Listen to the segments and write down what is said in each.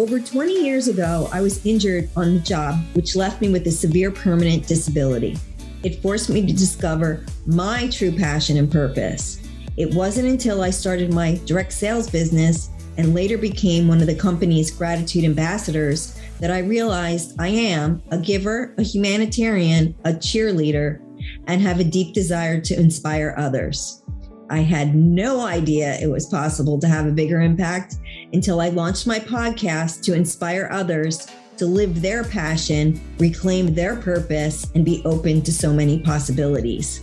Over 20 years ago, I was injured on the job, which left me with a severe permanent disability. It forced me to discover my true passion and purpose. It wasn't until I started my direct sales business and later became one of the company's gratitude ambassadors that I realized I am a giver, a humanitarian, a cheerleader, and have a deep desire to inspire others. I had no idea it was possible to have a bigger impact until I launched my podcast to inspire others to live their passion, reclaim their purpose, and be open to so many possibilities.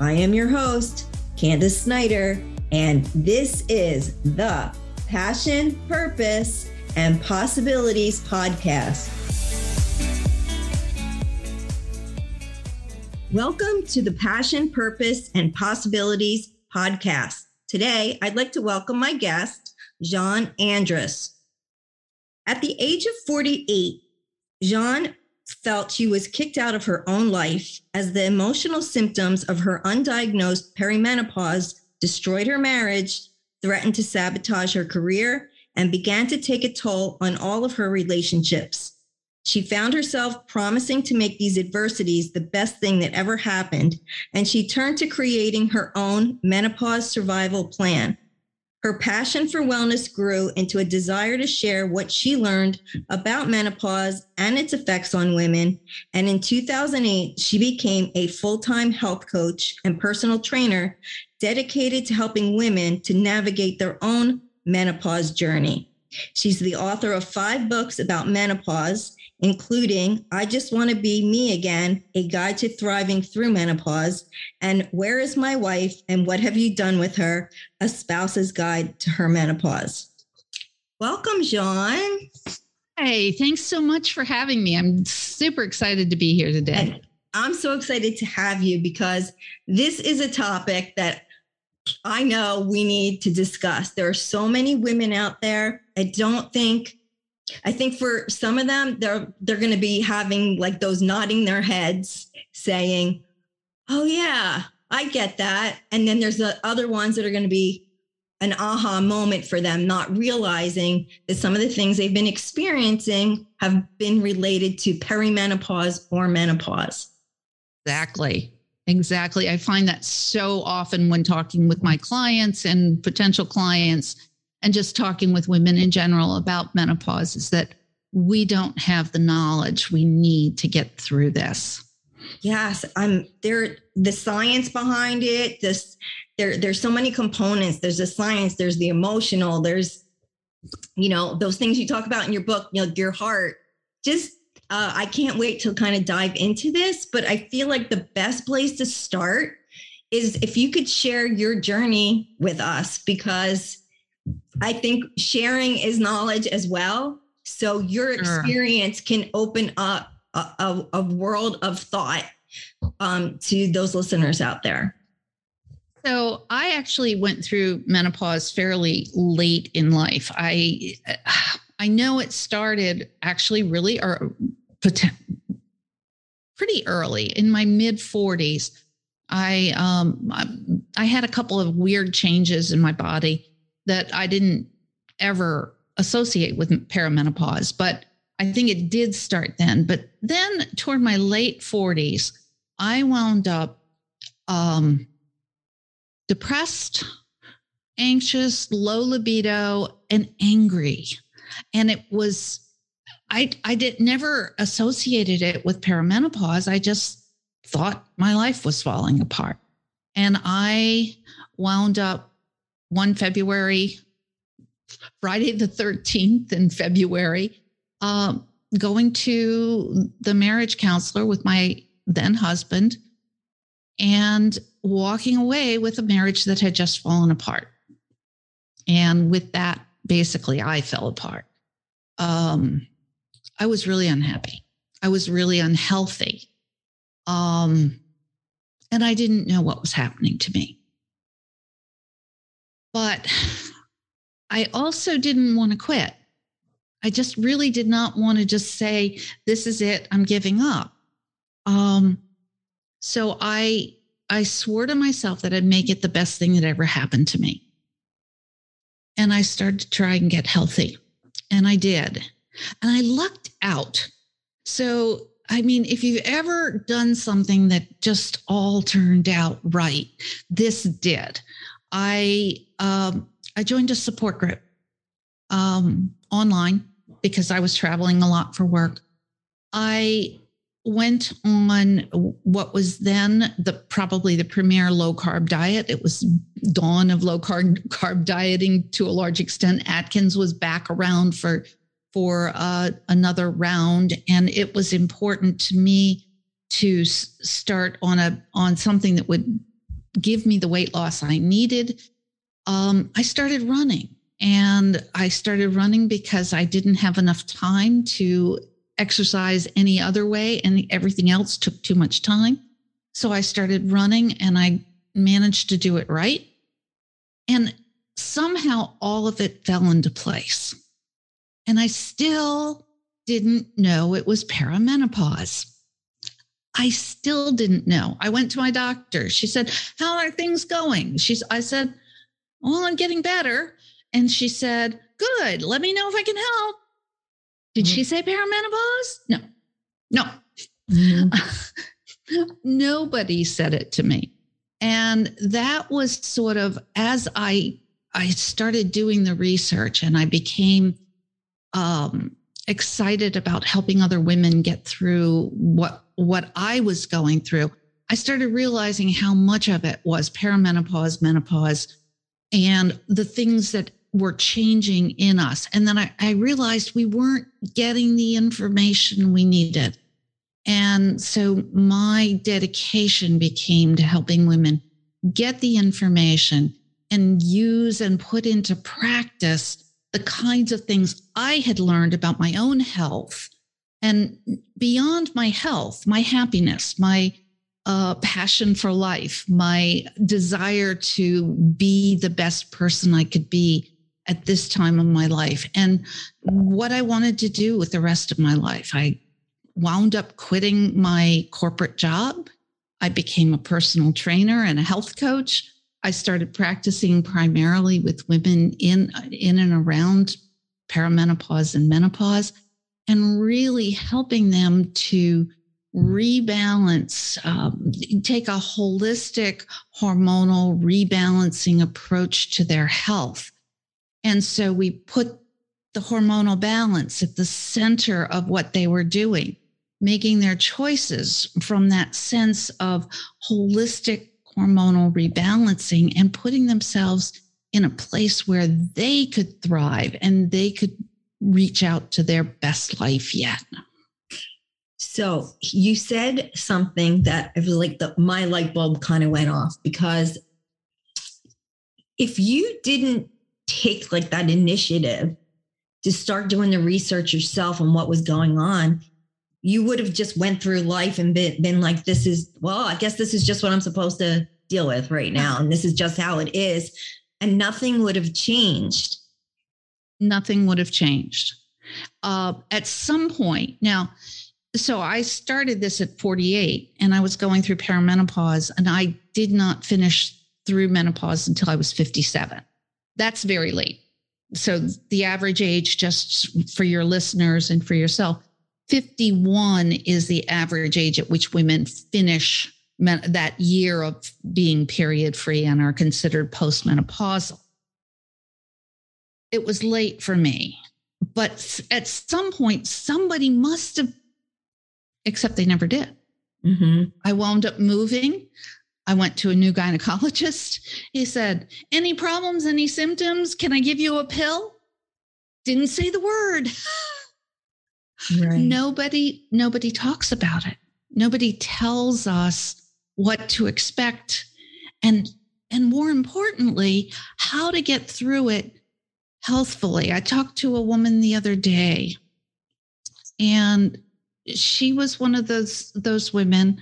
I am your host, Candice Snyder, and this is the Passion, Purpose, and Possibilities podcast. Welcome to the Passion, Purpose, and Possibilities podcast. Today, I'd like to welcome my guest, Jeanne Andrus. At the age of 48, Jeanne felt she was kicked out of her own life as the emotional symptoms of her undiagnosed perimenopause destroyed her marriage, threatened to sabotage her career, and began to take a toll on all of her relationships. She found herself promising to make these adversities the best thing that ever happened, and she turned to creating her own menopause survival plan. Her passion for wellness grew into a desire to share what she learned about menopause and its effects on women. And in 2008, she became a full time health coach and personal trainer dedicated to helping women to navigate their own menopause journey. She's the author of five books about menopause, including I Just Want to Be Me Again, A Guide to Thriving Through Menopause, and Where is My Wife and What Have You Done with Her? A Spouse's Guide to Her Menopause. Welcome, Jeanne. Hey, thanks so much for having me. I'm super excited to be here today. And I'm so excited to have you because this is a topic that I know we need to discuss. There are so many women out there. I don't think I think for some of them they're they're going to be having like those nodding their heads saying, "Oh yeah, I get that." And then there's the other ones that are going to be an aha moment for them, not realizing that some of the things they've been experiencing have been related to perimenopause or menopause. Exactly. Exactly. I find that so often when talking with my clients and potential clients and just talking with women in general about menopause is that we don't have the knowledge we need to get through this. Yes, I'm there the science behind it, this there there's so many components. There's the science, there's the emotional, there's you know, those things you talk about in your book, you know, your heart. Just uh, I can't wait to kind of dive into this, but I feel like the best place to start is if you could share your journey with us, because I think sharing is knowledge as well. So your experience can open up a, a, a world of thought um, to those listeners out there. So I actually went through menopause fairly late in life. I I know it started actually really or pretty early in my mid 40s. I um I had a couple of weird changes in my body that I didn't ever associate with perimenopause, but I think it did start then. But then toward my late 40s, I wound up um, depressed, anxious, low libido, and angry. And it was, I, I did never associated it with perimenopause. I just thought my life was falling apart. And I wound up one February, Friday the 13th in February, um, going to the marriage counselor with my then husband and walking away with a marriage that had just fallen apart. And with that, basically, I fell apart. Um, I was really unhappy. I was really unhealthy. Um, and I didn't know what was happening to me. But I also didn't want to quit. I just really did not want to just say, this is it, I'm giving up. Um, so I I swore to myself that I'd make it the best thing that ever happened to me. And I started to try and get healthy. And I did. And I lucked out. So, I mean, if you've ever done something that just all turned out right, this did. I um, I joined a support group um, online because I was traveling a lot for work. I went on what was then the probably the premier low carb diet. It was dawn of low carb carb dieting to a large extent. Atkins was back around for for uh, another round, and it was important to me to s- start on a on something that would give me the weight loss I needed. Um, I started running, and I started running because I didn't have enough time to exercise any other way, and everything else took too much time. So I started running, and I managed to do it right. And somehow all of it fell into place. And I still didn't know it was perimenopause. I still didn't know. I went to my doctor. She said, How are things going? She's I said, Well, I'm getting better. And she said, Good. Let me know if I can help. Did mm-hmm. she say perimenopause? No. No. Mm-hmm. Nobody said it to me. And that was sort of as I I started doing the research and I became um, excited about helping other women get through what what I was going through, I started realizing how much of it was perimenopause, menopause, and the things that were changing in us. And then I, I realized we weren't getting the information we needed. And so my dedication became to helping women get the information and use and put into practice the kinds of things I had learned about my own health and beyond my health, my happiness, my uh, passion for life, my desire to be the best person I could be at this time of my life, and what I wanted to do with the rest of my life. I wound up quitting my corporate job. I became a personal trainer and a health coach. I started practicing primarily with women in in and around perimenopause and menopause and really helping them to rebalance, um, take a holistic hormonal rebalancing approach to their health. And so we put the hormonal balance at the center of what they were doing, making their choices from that sense of holistic hormonal rebalancing and putting themselves in a place where they could thrive and they could reach out to their best life yet. So you said something that it was like the my light bulb kind of went off because if you didn't take like that initiative to start doing the research yourself on what was going on, you would have just went through life and been, been like, this is, well, I guess this is just what I'm supposed to deal with right now. And this is just how it is. And nothing would have changed nothing would have changed. Uh, at some point, now, so I started this at 48 and I was going through perimenopause and I did not finish through menopause until I was 57. That's very late. So the average age, just for your listeners and for yourself, 51 is the average age at which women finish that year of being period free and are considered postmenopausal it was late for me. But at some point, somebody must have, except they never did. Mm-hmm. I wound up moving. I went to a new gynecologist. He said, Any problems, any symptoms? Can I give you a pill? Didn't say the word. Right. Nobody, nobody talks about it. Nobody tells us what to expect. And and more importantly, how to get through it healthfully. I talked to a woman the other day and she was one of those those women.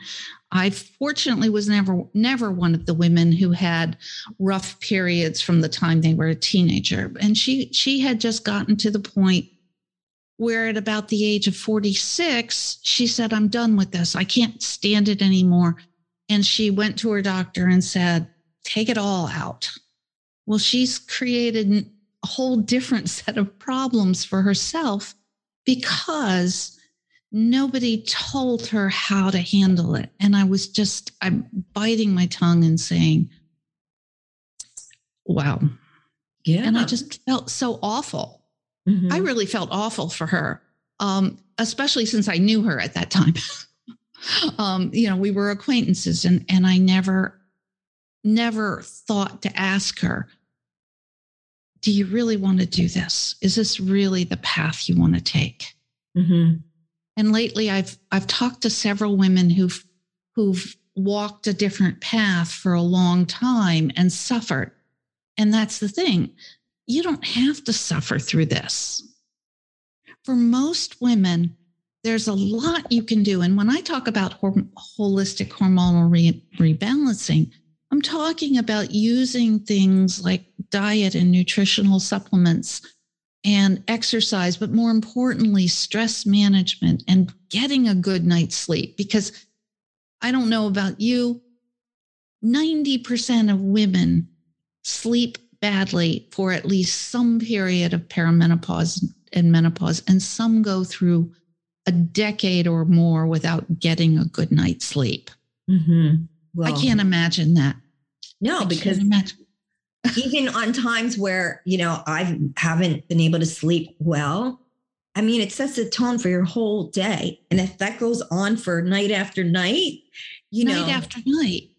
I fortunately was never never one of the women who had rough periods from the time they were a teenager. And she she had just gotten to the point where at about the age of 46 she said I'm done with this. I can't stand it anymore. And she went to her doctor and said take it all out. Well she's created a whole different set of problems for herself because nobody told her how to handle it. And I was just, I'm biting my tongue and saying, wow. Yeah. And I just felt so awful. Mm-hmm. I really felt awful for her, um, especially since I knew her at that time. um, you know, we were acquaintances and, and I never, never thought to ask her, do you really want to do this? Is this really the path you want to take? Mm-hmm. And lately, I've I've talked to several women who've who've walked a different path for a long time and suffered. And that's the thing. You don't have to suffer through this. For most women, there's a lot you can do. And when I talk about holistic hormonal re- rebalancing, I'm talking about using things like diet and nutritional supplements and exercise, but more importantly, stress management and getting a good night's sleep. Because I don't know about you, 90% of women sleep badly for at least some period of perimenopause and menopause, and some go through a decade or more without getting a good night's sleep. Mm-hmm. Well, I can't imagine that. No, I because even on times where, you know, I haven't been able to sleep well, I mean, it sets the tone for your whole day. And if that goes on for night after night, you night know, night after night,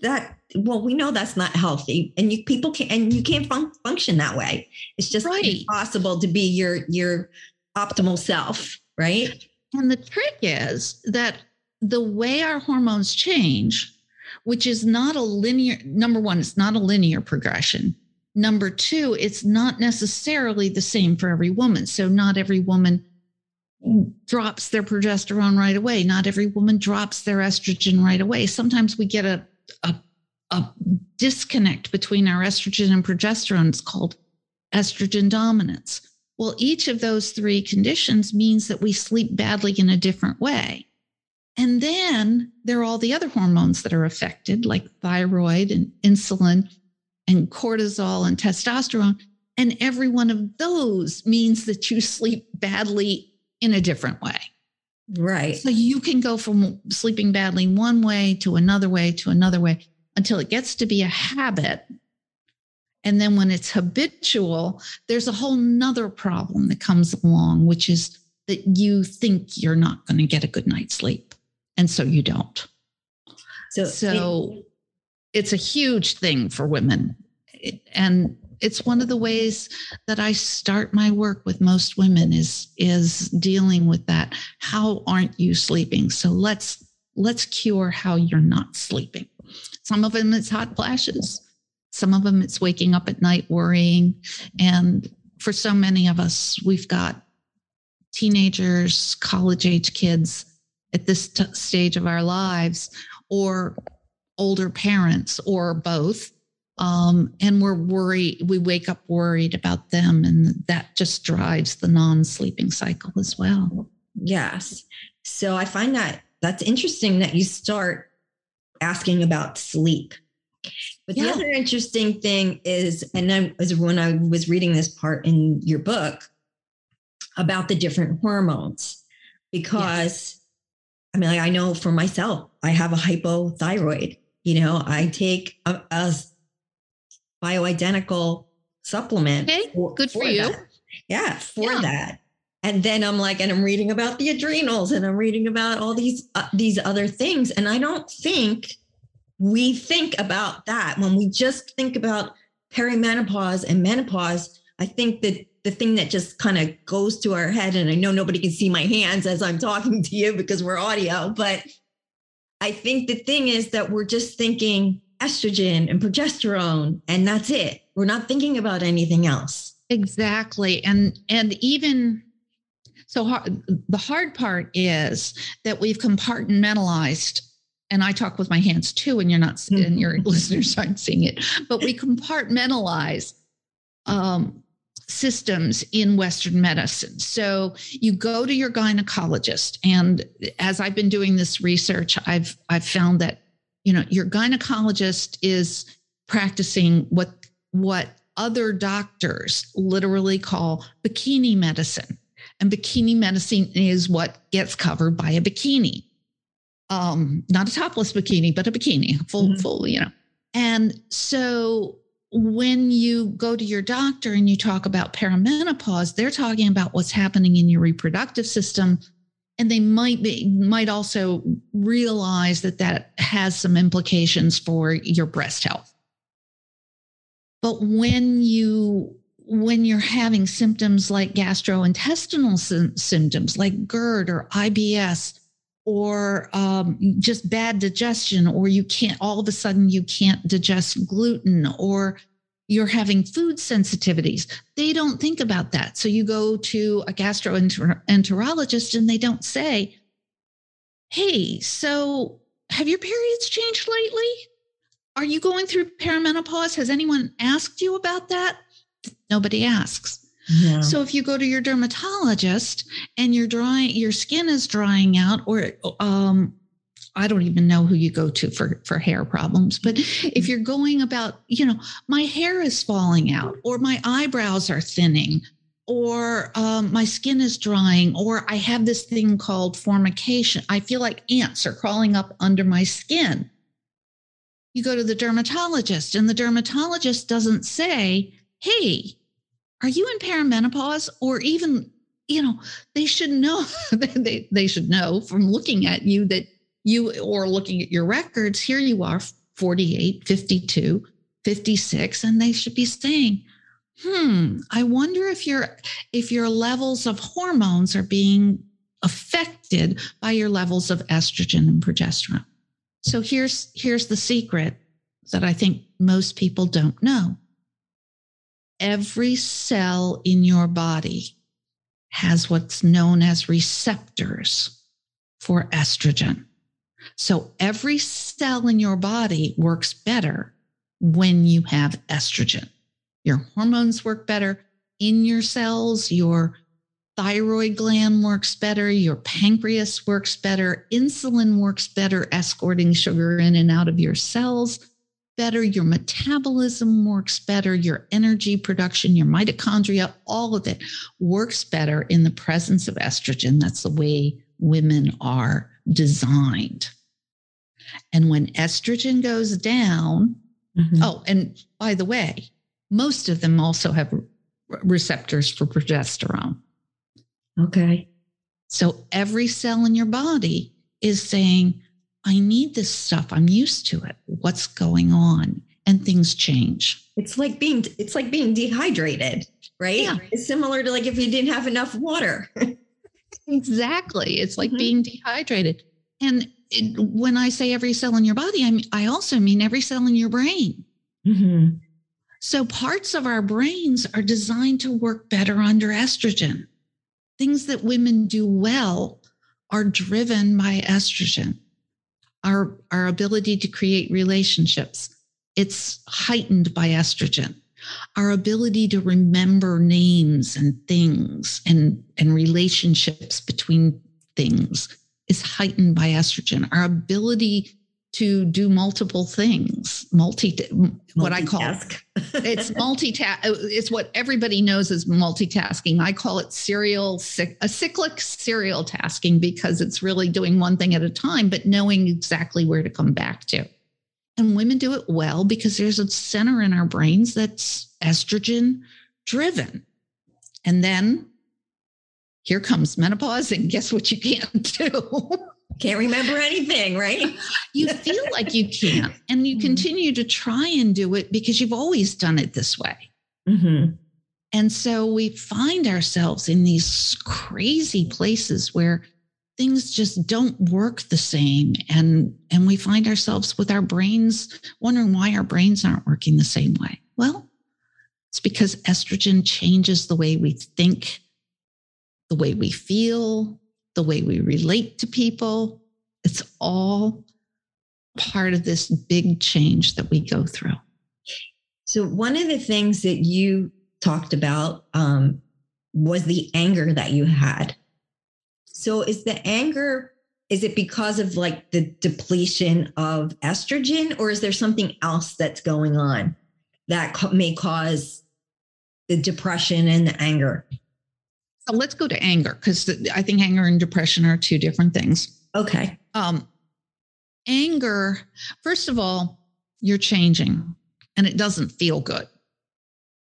that well, we know that's not healthy, and you people can and you can't fun- function that way. It's just right. impossible to be your your optimal self, right? And the trick is that the way our hormones change which is not a linear, number one, it's not a linear progression. Number two, it's not necessarily the same for every woman. So not every woman drops their progesterone right away. Not every woman drops their estrogen right away. Sometimes we get a, a, a disconnect between our estrogen and progesterone. It's called estrogen dominance. Well, each of those three conditions means that we sleep badly in a different way. And then there are all the other hormones that are affected, like thyroid and insulin and cortisol and testosterone. And every one of those means that you sleep badly in a different way. Right. So you can go from sleeping badly one way to another way to another way until it gets to be a habit. And then when it's habitual, there's a whole nother problem that comes along, which is that you think you're not going to get a good night's sleep and so you don't. So, so it, it's a huge thing for women. And it's one of the ways that I start my work with most women is is dealing with that. How aren't you sleeping? So let's let's cure how you're not sleeping. Some of them it's hot flashes. Some of them it's waking up at night worrying. And for so many of us, we've got teenagers, college age kids at this t- stage of our lives or older parents or both um, and we're worried we wake up worried about them and that just drives the non-sleeping cycle as well. Yes. So i find that that's interesting that you start asking about sleep. But yeah. the other interesting thing is and then as when i was reading this part in your book about the different hormones because I mean, like I know for myself, I have a hypothyroid. You know, I take a, a bioidentical supplement. Okay, for, good for, for you. That. Yeah, for yeah. that. And then I'm like, and I'm reading about the adrenals, and I'm reading about all these uh, these other things, and I don't think we think about that when we just think about perimenopause and menopause. I think that the thing that just kind of goes to our head and i know nobody can see my hands as i'm talking to you because we're audio but i think the thing is that we're just thinking estrogen and progesterone and that's it. We're not thinking about anything else. Exactly and and even so hard, the hard part is that we've compartmentalized and I talk with my hands too, and you're not, and your listeners aren't seeing it, but we compartmentalize um, systems in Western medicine. So you go to your gynecologist, and as I've been doing this research, I've I've found that you know your gynecologist is practicing what what other doctors literally call bikini medicine. And bikini medicine is what gets covered by a bikini. Um, not a topless bikini, but a bikini, full, mm-hmm. full, you know. And so when you go to your doctor and you talk about perimenopause, they're talking about what's happening in your reproductive system. And they might be, might also realize that that has some implications for your breast health. But when you when you're having symptoms like gastrointestinal sy- symptoms like GERD or IBS or um, just bad digestion, or you can't all of a sudden you can't digest gluten, or you're having food sensitivities. They don't think about that. So you go to a gastroenterologist and they don't say, Hey, so have your periods changed lately? Are you going through perimenopause? Has anyone asked you about that? Nobody asks. So if you go to your dermatologist and your drying, your skin is drying out, or um, I don't even know who you go to for for hair problems, but if you're going about, you know, my hair is falling out, or my eyebrows are thinning, or um, my skin is drying, or I have this thing called formication. I feel like ants are crawling up under my skin you go to the dermatologist and the dermatologist doesn't say, Hey, are you in perimenopause? Or even, you know, they should know, they, they should know from looking at you that you, or looking at your records, here you are, 48, 52, 56, and they should be saying, hmm, I wonder if your if your levels of hormones are being affected by your levels of estrogen and progesterone. So here's here's the secret that I think most people don't know. Every cell in your body has what's known as receptors for estrogen. So every cell in your body works better when you have estrogen. Your hormones work better in your cells, your thyroid gland works better, your pancreas works better, insulin works better, escorting sugar in and out of your cells better, your metabolism works better, your energy production, your mitochondria, all of it works better in the presence of estrogen. That's the way women are designed. And when estrogen goes down, mm-hmm. oh, and by the way, most of them also have receptors for progesterone. Okay. So every cell in your body is saying, I need this stuff. I'm used to it. What's going on? And things change. It's like being it's like being dehydrated, right? Yeah. It's similar to like if you didn't have enough water. exactly. It's like mm-hmm. being dehydrated. And it, when I say every cell in your body, I mean, I also mean every cell in your brain. Mm-hmm. So parts of our brains are designed to work better under estrogen things that women do well are driven by estrogen. Our, our ability to create relationships, it's heightened by estrogen. Our ability to remember names and things and, and relationships between things is heightened by estrogen. Our ability to do multiple things, multi what I call it's multitask. It's what everybody knows as multitasking. I call it serial a cyclic serial tasking because it's really doing one thing at a time, but knowing exactly where to come back to. And women do it well because there's a center in our brains that's estrogen driven. And then here comes menopause, and guess what you can't do? Can't remember anything, right? you feel like you can't, and you mm-hmm. continue to try and do it because you've always done it this way. Mm-hmm. And so we find ourselves in these crazy places where things just don't work the same and and we find ourselves with our brains wondering why our brains aren't working the same way well it's because estrogen changes the way we think the way we feel the way we relate to people. It's all part of this big change that we go through. So, one of the things that you talked about um, was the anger that you had. So, is the anger, is it because of like the depletion of estrogen, or is there something else that's going on that may cause the depression and the anger. So let's go to anger because I think anger and depression are two different things. Okay. Um, anger, first of all, you're changing and it doesn't feel good.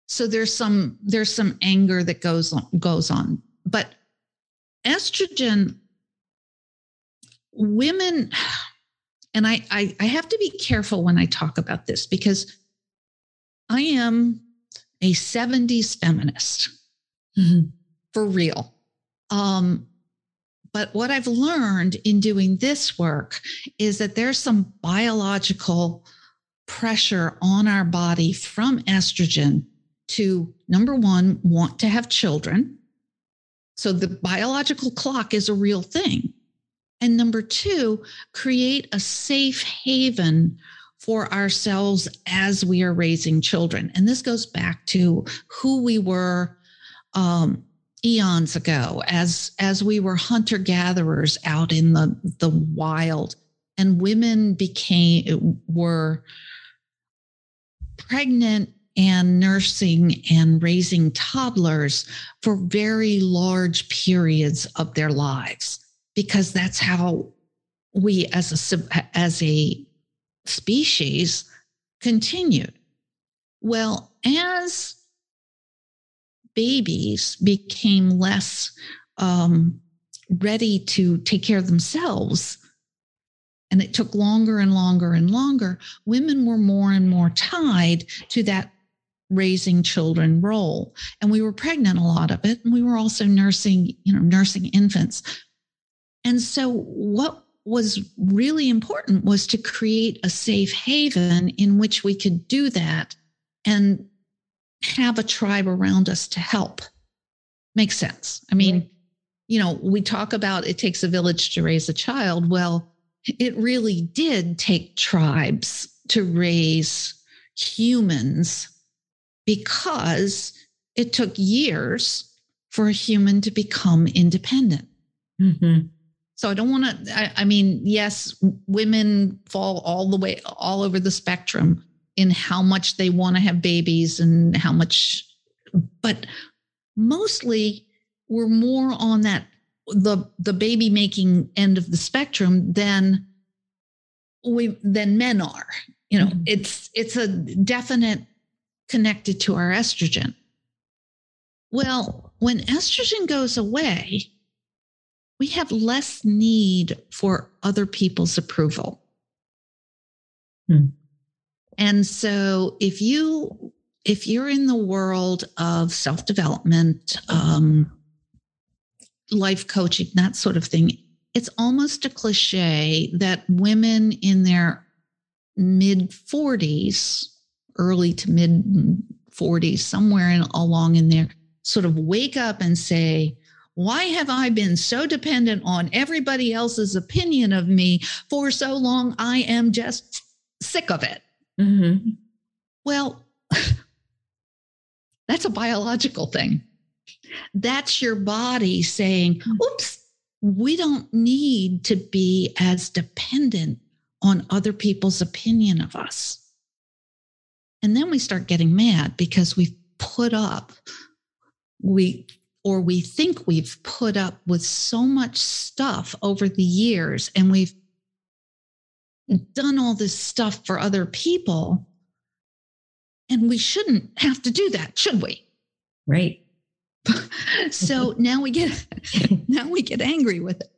So there's some there's some anger that goes on goes on. But estrogen women and I, I i have to be careful when i talk about this because i am a 70s feminist mm-hmm. For real. Um but what i've learned in doing this work is that there's some biological pressure on our body from estrogen to number one want to have children. So the biological clock is a real thing. And number two, create a safe haven for ourselves as we are raising children. And this goes back to who we were um, eons ago as as we were hunter gatherers out in the the wild and women became were pregnant and nursing and raising toddlers for very large periods of their lives because that's how we as a as a species continued. Well, as babies became less um, ready to take care of themselves, and it took longer and longer and longer, women were more and more tied to that raising children role. And we were pregnant a lot of it. And we were also nursing, you know, nursing infants. And so, what was really important was to create a safe haven in which we could do that and have a tribe around us to help. Makes sense. I mean, right. you know, we talk about it takes a village to raise a child. Well, it really did take tribes to raise humans because it took years for a human to become independent. Mm-hmm. So I don't want to, I, I, mean, yes, women fall all the way, all over the spectrum in how much they want to have babies and how much, but mostly we're more on that, the, the baby making end of the spectrum than we, than men are. You know, mm-hmm. it's, it's a definite connected to our estrogen. Well, when estrogen goes away, we have less need for other people's approval. Hmm. And so if you if you're in the world of self-development, um, life coaching, that sort of thing, it's almost a cliche that women in their mid 40s, early to mid 40s, somewhere in, along in there, sort of wake up and say, why have I been so dependent on everybody else's opinion of me for so long? I am just sick of it. Mm-hmm. Well, that's a biological thing. That's your body saying, oops, we don't need to be as dependent on other people's opinion of us. And then we start getting mad because we've put up, we or we think we've put up with so much stuff over the years and we've done all this stuff for other people. And we shouldn't have to do that, should we? Right. so now we get now we get angry with it.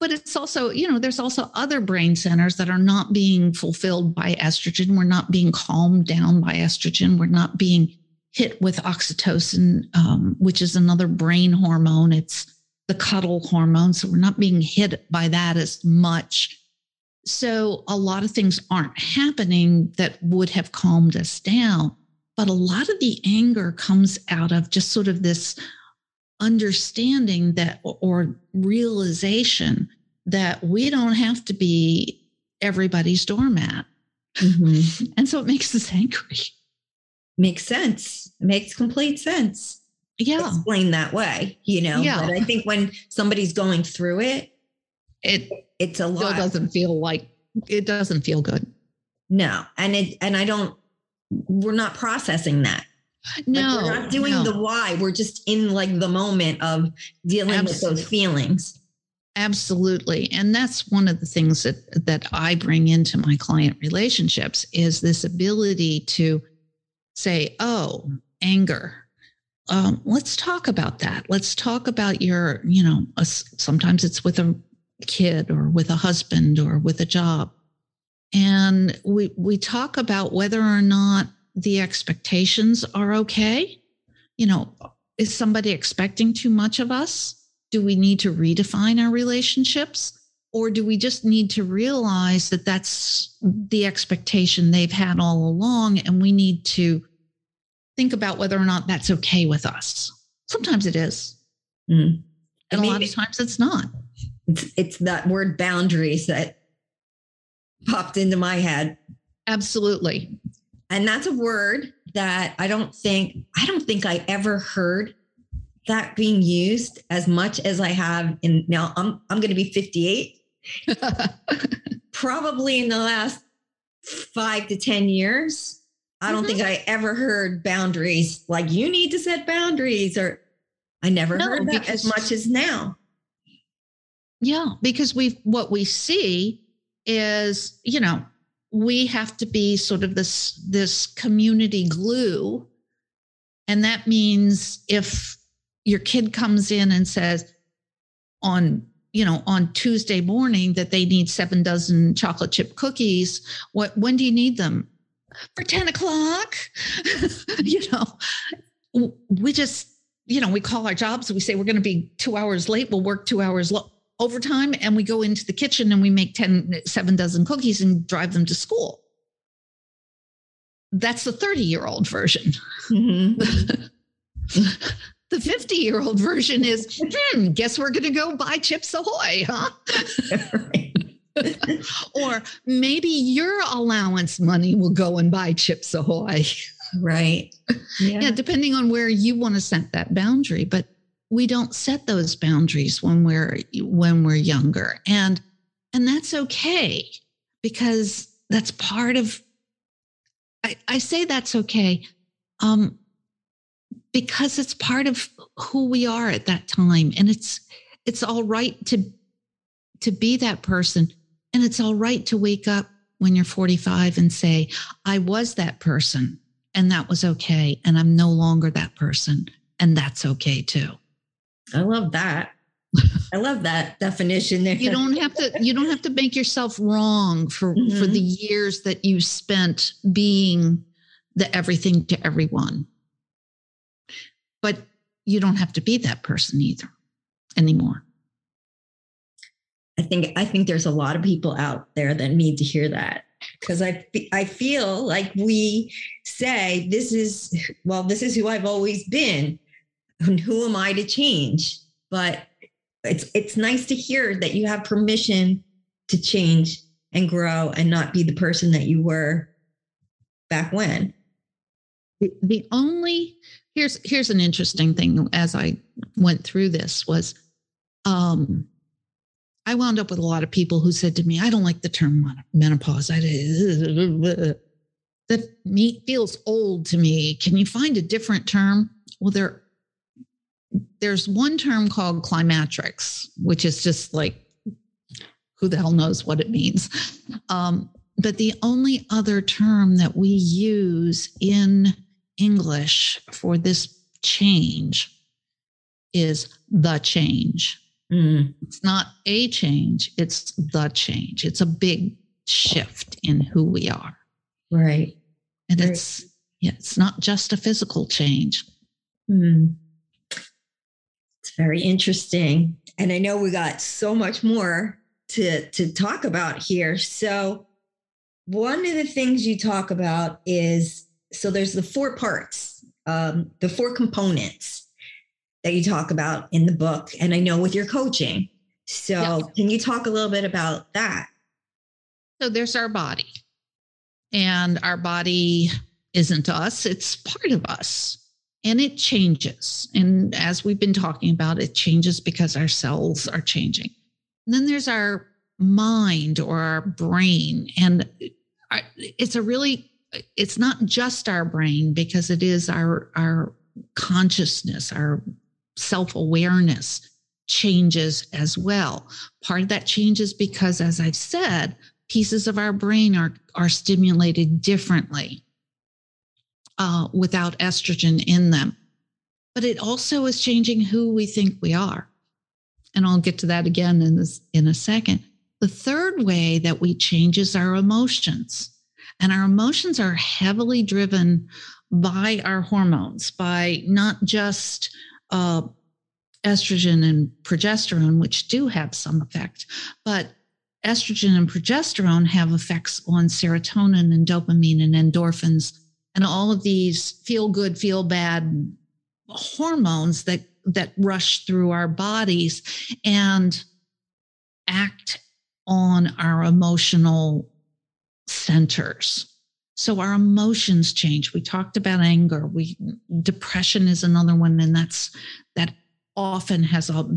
But it's also, you know, there's also other brain centers that are not being fulfilled by estrogen. We're not being calmed down by estrogen. We're not being hit with oxytocin, um, which is another brain hormone. It's the cuddle hormone. So we're not being hit by that as much. So a lot of things aren't happening that would have calmed us down. But a lot of the anger comes out of just sort of this understanding that or realization that we don't have to be everybody's doormat. Mm-hmm. And so it makes us angry makes sense. It makes complete sense. Yeah. Explain that way, you know. Yeah. But I think when somebody's going through it, it it's a lot. doesn't feel like it doesn't feel good. No. And it and I don't we're not processing that. No, like we're not doing no. the why. We're just in like the moment of dealing Absolutely. with those feelings. Absolutely. And that's one of the things that that I bring into my client relationships is this ability to say, "Oh, anger. Um, let's talk about that. Let's talk about your, you know, a sometimes it's with a kid or with a husband or with a job. And we we talk about whether or not the expectations are okay. You know, is somebody expecting too much of us? Do we need to redefine our relationships? Or do we just need to realize that that's the expectation they've had all along and we need to think about whether or not that's okay with us? Sometimes it is. Mm. And a lot of times it's not. It's, it's that word boundaries that popped into my head. Absolutely. And that's a word that I don't think, I don't think I ever heard that being used as much as I have in now I'm I'm going to be 58 probably in the last 5 to 10 years I don't Mhm. think I ever heard boundaries like you need to set boundaries or I never No, heard that as much as now. Yeah, because we what we see is, you know, we have to be sort of this this community glue. And that means if your kid comes in and says on, you know, on Tuesday morning that they need seven dozen chocolate chip cookies, what when do you need them? For 10 o'clock. you know, we just, you know, we call our jobs, we say we're going to be two hours late, we'll work two hours lo- overtime, and we go into the kitchen and we make 10, seven dozen cookies and drive them to school. That's the 30 year old version. Mhm. The 50 year old version is, hmm, guess we're going to go buy Chips Ahoy, huh? or maybe your allowance money will go and buy Chips Ahoy. right. yeah, depending on where you want to set that boundary but we don't set those boundaries when we're when we're younger. And and that's okay because that's part of i, I say that's okay um because it's part of who we are at that time. And it's it's all right to to be that person. And it's all right to wake up when you're 45 and say i was that person and that was okay and i'm no longer that person and that's okay too I love that. I love that definition there. you don't have to you don't have to make yourself wrong for for Mhm. the years that you spent being the everything to everyone but you don't have to be that person either anymore I think I think there's a lot of people out there that need to hear that because I I feel like we say this is well this is who I've always been and who am I to change? But it's it's nice to hear that you have permission to change and grow and not be the person that you were back when. The, only here's here's an interesting thing as i went through this was um i wound up with a lot of people who said to me i don't like the term menopause. I that me feels old to me. Can you find a different term? Well there there's one term called climatrics which is just like who the hell knows what it means um, but the only other term that we use in English for this change is the change. Mm, It's not a change, it's the change. It's a big shift in who we are. right And Right. it's yeah, it's not just a physical change. Hmm. Very interesting. And I know we got so much more to, to talk about here. So, one of the things you talk about is so there's the four parts, um, the four components that you talk about in the book. And I know with your coaching. So, Yeah. can you talk a little bit about that? So there's our body. And our body isn't us, it's part of us. And it changes. And as we've been talking about, it changes because our cells are changing. And then there's our mind or our brain. And it's a really it's not just our brain because it is our our consciousness, our self-awareness changes as well. Part of that changes because as I've said, pieces of our brain are are stimulated differently uh, without estrogen in them. But it also is changing who we think we are. And I'll get to that again in this in a second. The third way that we change is our emotions. And our emotions are heavily driven by our hormones, by not just uh, estrogen and progesterone, which do have some effect, but estrogen and progesterone have effects on serotonin and dopamine and endorphins and all of these feel good, feel bad hormones that that rush through our bodies and act on our emotional centers. So our emotions change. We talked about anger. We depression is another one, and that's that often has a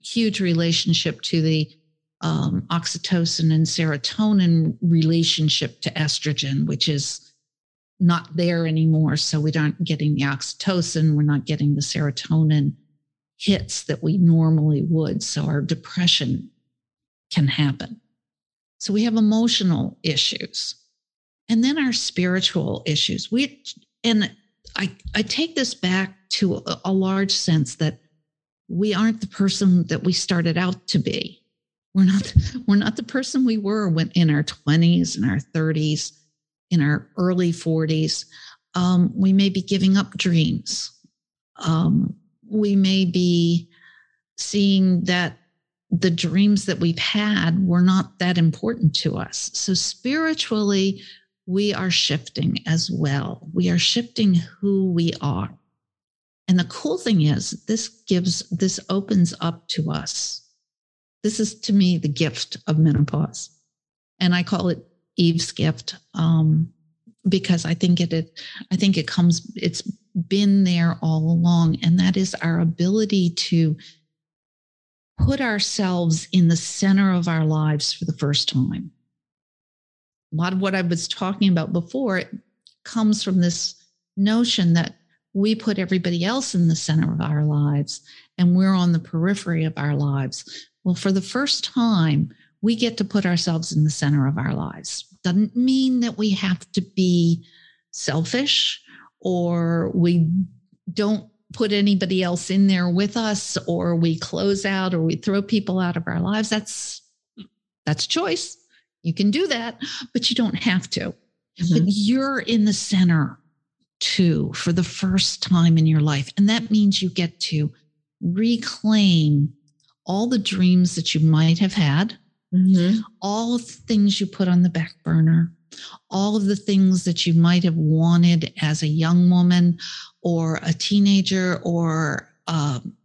huge relationship to the um, oxytocin and serotonin relationship to estrogen, which is not there anymore. So we aren't getting the oxytocin, we're not getting the serotonin hits that we normally would. So our depression can happen. So we have emotional issues. And then our spiritual issues. We and I, I take this back to a, a large sense that we aren't the person that we started out to be. We're not we're not the person we were when in our 20s and our 30s, in our early 40s. Um, we may be giving up dreams. Um, we may be seeing that the dreams that we've had were not that important to us. So spiritually, we are shifting as well. We are shifting who we are. And the cool thing is, this gives, this opens up to us. This is to me the gift of menopause. And I call it Eve's gift um, because I think it, it, I think it comes, it's been there all along. And that is our ability to put ourselves in the center of our lives for the first time. A lot of what I was talking about before comes from this notion that we put everybody else in the center of our lives and we're on the periphery of our lives. Well, for the first time, we get to put ourselves in the center of our lives. Doesn't mean that we have to be selfish or we don't put anybody else in there with us or we close out or we throw people out of our lives that's that's choice you can do that but you don't have to mm-hmm. but you're in the center too for the first time in your life and that means you get to reclaim all the dreams that you might have had mm-hmm. all things you put on the back burner all of the things that you might have wanted as a young woman or a teenager or um,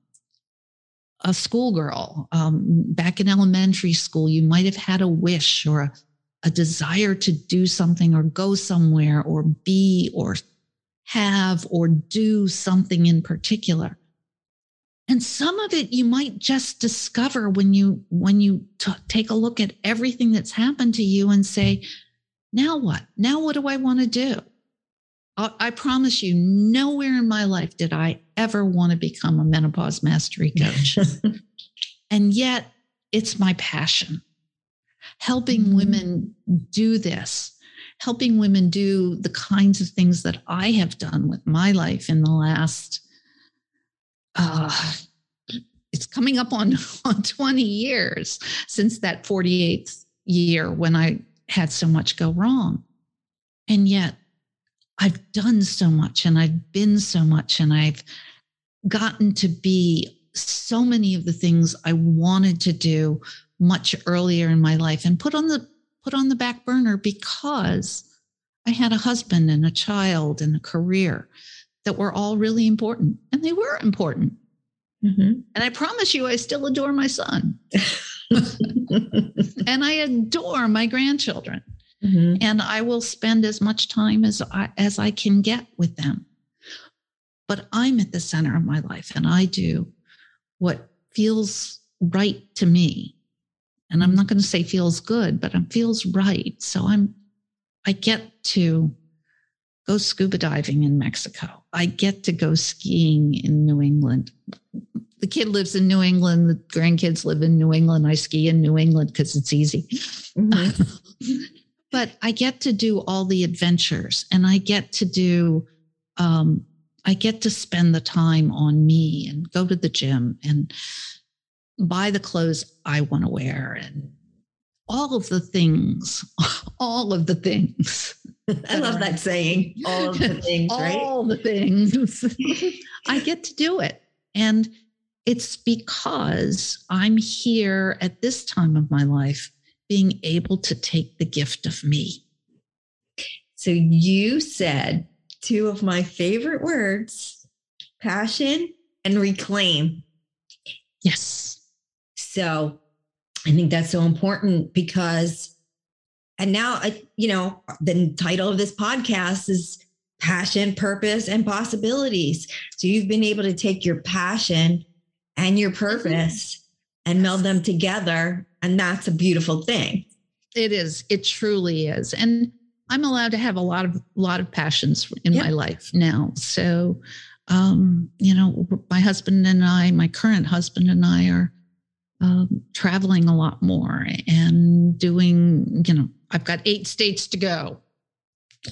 a schoolgirl. Um, back in elementary school, you might have had a wish or a, a desire to do something or go somewhere or be or have or do something in particular and some of it you might just discover when you when you t- take a look at everything that's happened to you and say now what? Now what do I want to do? I, I promise you, nowhere in my life did I ever want to become a menopause mastery coach. and yet, it's my passion. Helping mm-hmm. women do this, helping women do the kinds of things that I have done with my life in the last uh, it's coming up on, on 20 years since that 48th year when I had so much go wrong. And yet I've done so much and I've been so much and I've gotten to be so many of the things I wanted to do much earlier in my life and put on the put on the back burner because I had a husband and a child and a career that were all really important and they were important. Mm-hmm. And I promise you I still adore my son. and I adore my grandchildren. Mm-hmm. And I will spend as much time as I, as I can get with them. But I'm at the center of my life and I do what feels right to me. And I'm not going to say feels good, but it feels right. So I'm, I get to go scuba diving in Mexico. I get to go skiing in New England. The kid lives in New England. The grandkids live in New England. I ski in New England because it's easy. Mm-hmm. but I get to do all the adventures and I get to do, um, I get to spend the time on me and go to the gym and buy the clothes I want to wear and all of the things, all of the things. I love that saying, all of the things, all right? All the things. I get to do it. And it's because I'm here at this time of my life being able to take the gift of me. So you said two of my favorite words passion and reclaim. Yes. So I think that's so important because, and now, I, you know, the title of this podcast is Passion, Purpose, and Possibilities. So you've been able to take your passion and your purpose and meld them together. And that's a beautiful thing. It is. It truly is. And I'm allowed to have a lot of lot of passions in yep. my life now. So um, you know, my husband and I, my current husband and I are um, traveling a lot more and doing, you know, I've got eight states to go.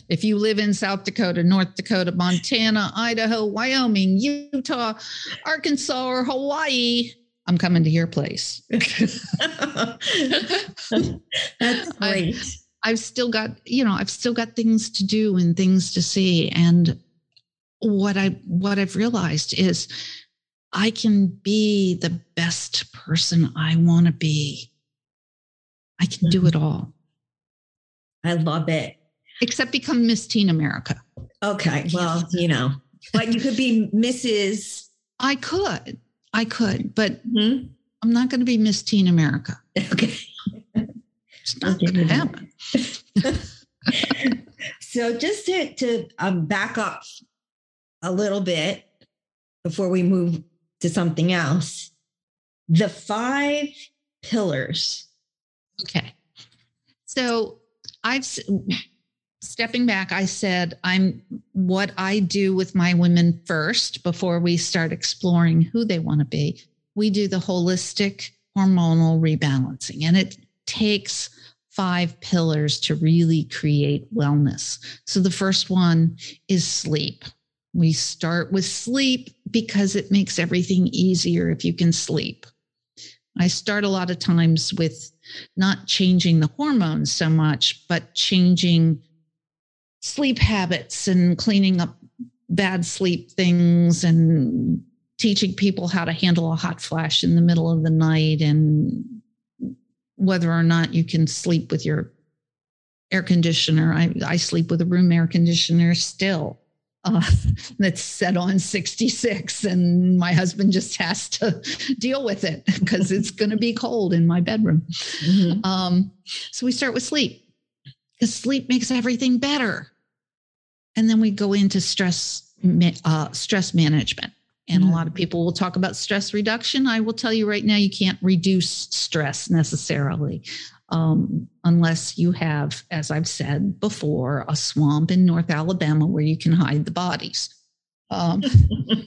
If you live in South Dakota, North Dakota, Montana, Idaho, Wyoming, Utah, Arkansas, or Hawaii, I'm coming to your place. That's great. I, I've still got, you know, I've still got things to do and things to see. And what I what I've realized is I can be the best person I want to be. I can do it mm-hmm. all. I love it. Except become Miss Teen America. Okay. Well, you know, but you could be Mrs. I could. I could, but mm-hmm. I'm not going to be Miss Teen America. Okay. It's not going to happen. so just to, to um, back up a little bit before we move to something else. The five pillars. Okay. So I've stepping back, I said, I'm what I do with my women first before we start exploring who they want to be. We do the holistic hormonal rebalancing, and it takes five pillars to really create wellness. So the first one is sleep. We start with sleep because it makes everything easier if you can sleep. I start a lot of times with not changing the hormones so much, but changing sleep habits and cleaning up bad sleep things and teaching people how to handle a hot flash in the middle of the night and whether or not you can sleep with your air conditioner. I, I sleep with a room air conditioner still uh, that's set on 66 and my husband just has to deal with it because it's going to be cold in my bedroom. Mm-hmm. um, so we start with sleep because sleep makes everything better. And then we go into stress uh, stress management. And mm-hmm. a lot of people will talk about stress reduction. I will tell you right now you can't reduce stress necessarily um, unless you have, as I've said before, a swamp in North Alabama where you can hide the bodies. Um,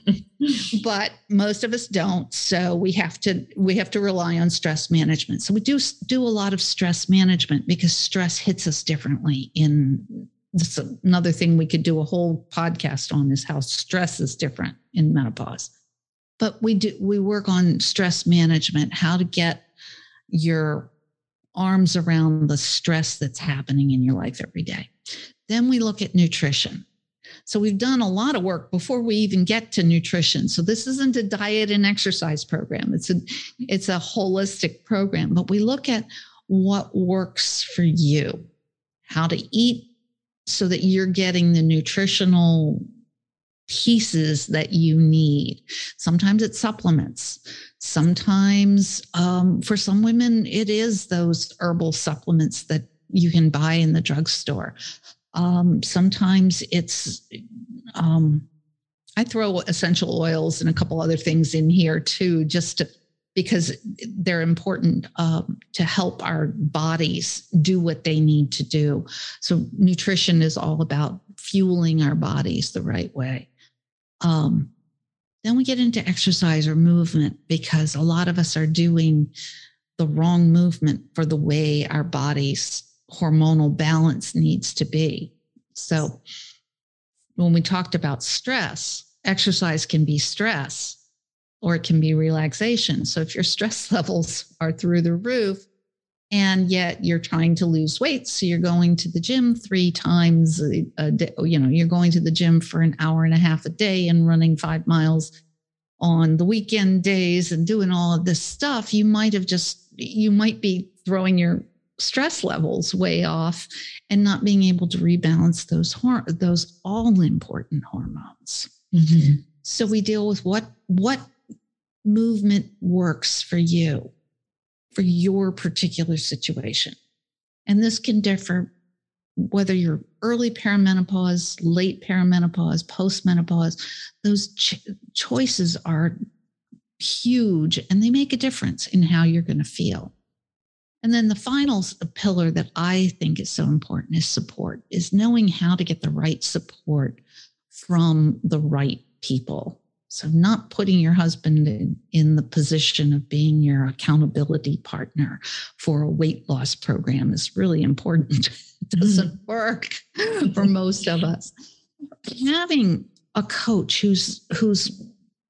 but most of us don't, so we have to we have to rely on stress management. So we do do a lot of stress management because stress hits us differently. In that's another thing we could do a whole podcast on is how stress is different in menopause. But we do we work on stress management, how to get your arms around the stress that's happening in your life every day. Then we look at nutrition. So we've done a lot of work before we even get to nutrition. So this isn't a diet and exercise program. It's a it's a holistic program, but we look at what works for you. How to eat so that you're getting the nutritional pieces that you need. Sometimes it's supplements. Sometimes, um, for some women, it is those herbal supplements that you can buy in the drugstore. Um, sometimes it's, um, I throw essential oils and a couple other things in here too, just to, because they're important um, to help our bodies do what they need to do. So, nutrition is all about fueling our bodies the right way. Um, then we get into exercise or movement because a lot of us are doing the wrong movement for the way our body's hormonal balance needs to be. So, when we talked about stress, exercise can be stress or it can be relaxation. So, if your stress levels are through the roof, and yet you're trying to lose weight. So you're going to the gym three times a day you know you're going to the gym for an hour and a half a day and running five miles on the weekend days and doing all of this stuff. You might have just you might be throwing your stress levels way off and not being able to rebalance those hor- those all important hormones. Mm-hmm. so we deal with what what movement works for you for your particular situation. And this can differ whether you're early perimenopause, late perimenopause, postmenopause, those ch- choices are huge and they make a difference in how you're going to feel. And then the final pillar that I think is so important is support, is knowing how to get the right support from the right people. So, not putting your husband in, in, the position of being your accountability partner for a weight loss program is really important. it doesn't mm. work for most of us. Having a coach who's who's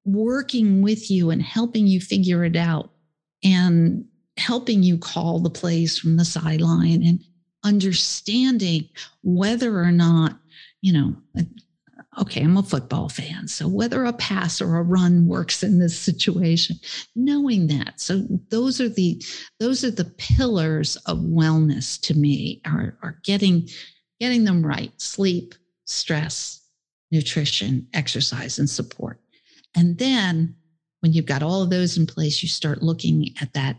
working with you and helping you figure it out and helping you call the plays from the sideline and understanding whether or not you know okay, I'm a football fan. So whether a pass or a run works in this situation, knowing that. So those are the those are the pillars of wellness to me are, are getting getting them right. Sleep, stress, nutrition, exercise, and support. And then when you've got all of those in place, you start looking at that,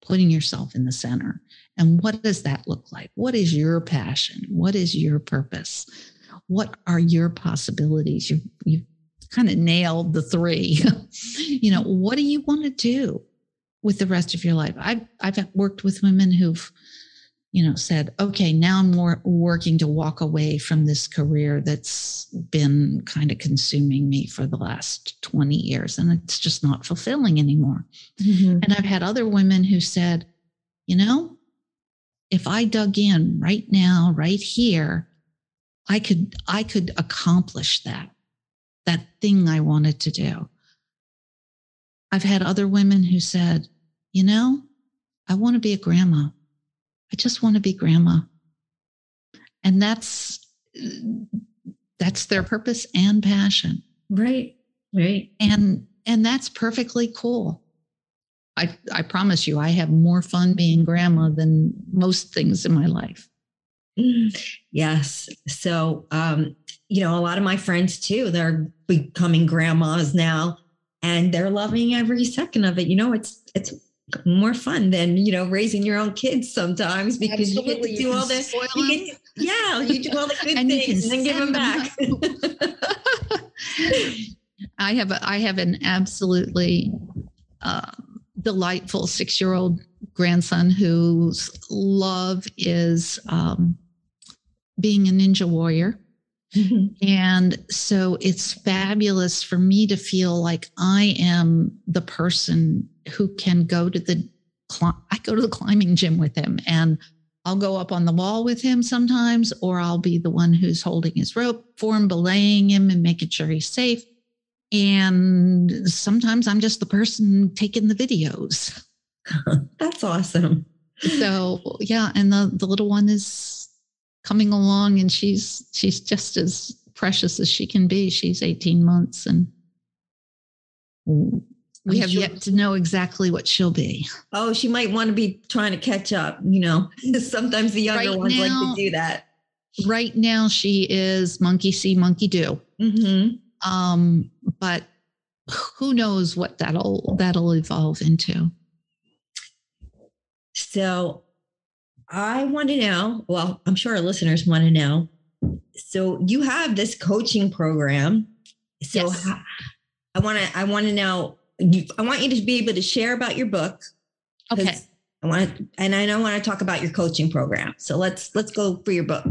putting yourself in the center. And what does that look like? What is your passion? What is your purpose? What are your possibilities? You you kind of nailed the three. you know, what do you want to do with the rest of your life? I've I've worked with women who've you know said okay now i'm more working to walk away from this career that's been kind of consuming me for the last 20 years and it's just not fulfilling anymore mm-hmm. and i've had other women who said you know if i dug in right now right here I could I could accomplish that that thing I wanted to do. I've had other women who said, "You know, I want to be a grandma. I just want to be grandma." And that's that's their purpose and passion. Right. Right. And and that's perfectly cool. I I promise you I have more fun being grandma than most things in my life. Yes. So, um, you know, a lot of my friends too, they're becoming grandmas now and they're loving every second of it. You know, it's, it's more fun than, you know, raising your own kids sometimes because Absolutely. you get to do all this. Get, yeah. You do all the good and things and give them back. I have, a, I have an absolutely, uh, delightful six year old grandson whose love is um, being a ninja warrior. Mm-hmm. And so it's fabulous for me to feel like I am the person who can go to the I go to the climbing gym with him and I'll go up on the wall with him sometimes, or I'll be the one who's holding his rope for him, belaying him and making sure he's safe. And sometimes I'm just the person taking the videos. That's awesome. So yeah, and the the little one is coming along and she's she's just as precious as she can be. She's 18 months and we have yet to know exactly what she'll be. Oh, she might want to be trying to catch up, you know. Sometimes the younger right ones now, like to do that. Right now she is monkey see, monkey do. Mm-hmm. Um, but who knows what that'll that'll evolve into. So I want to know, well, I'm sure our listeners want to know. So you have this coaching program. So yes. I want to I want to know you, I want you to be able to share about your book. Okay. I want to and I don't want to talk about your coaching program. So let's let's go for your book.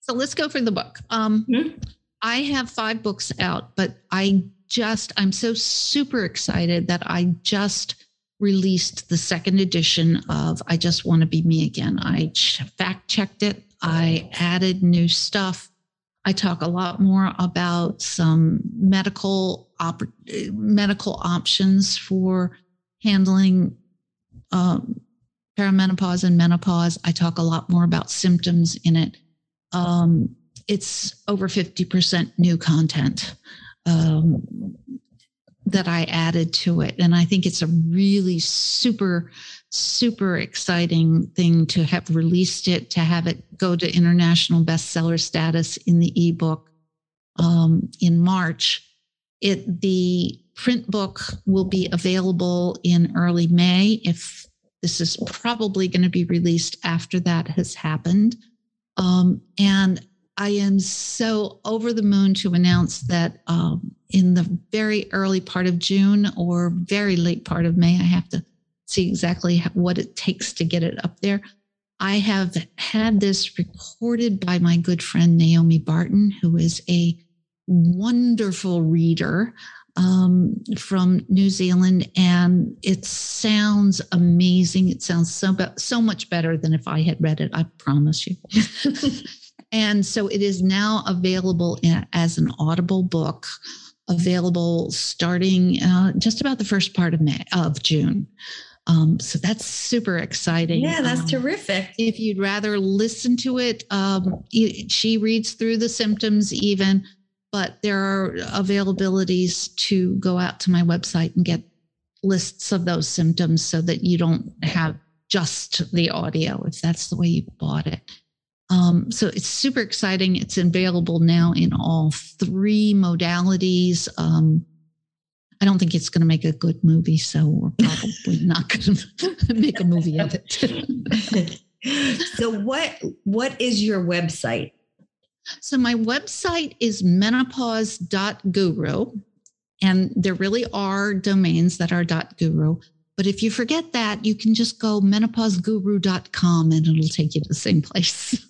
So let's go for the book. Um, mm-hmm. I have five books out, but I just, I'm so super excited that I just released the second edition of I Just Want to Be Me Again. I fact checked it, I added new stuff. I talk a lot more about some medical op- medical options for handling um, perimenopause and menopause. I talk a lot more about symptoms in it. Um, it's over 50% new content um, that I added to it. And I think it's a really super, super exciting thing to have released it, to have it go to international bestseller status in the ebook um, in March. It the print book will be available in early May. If this is probably going to be released after that has happened. Um, and I am so over the moon to announce that um, in the very early part of June or very late part of May, I have to see exactly what it takes to get it up there. I have had this recorded by my good friend Naomi Barton, who is a wonderful reader um, from New Zealand, and it sounds amazing. It sounds so so much better than if I had read it. I promise you. and so it is now available in, as an Audible book, available starting uh, just about the first part of May of June. Um, so that's super exciting. Yeah, that's um, terrific. If you'd rather listen to it, um, she reads through the symptoms even but there are availabilities to go out to my website and get lists of those symptoms so that you don't have just the audio if that's the way you bought it. Um, so it's super exciting. It's available now in all three modalities. Um, I don't think it's going to make a good movie, so we're probably not going to make a movie of it. so what what is your website? So my website is menopause.guru. And there really are domains that are .guru. But if you forget that, you can just go menopauseguru.com and it'll take you to the same place.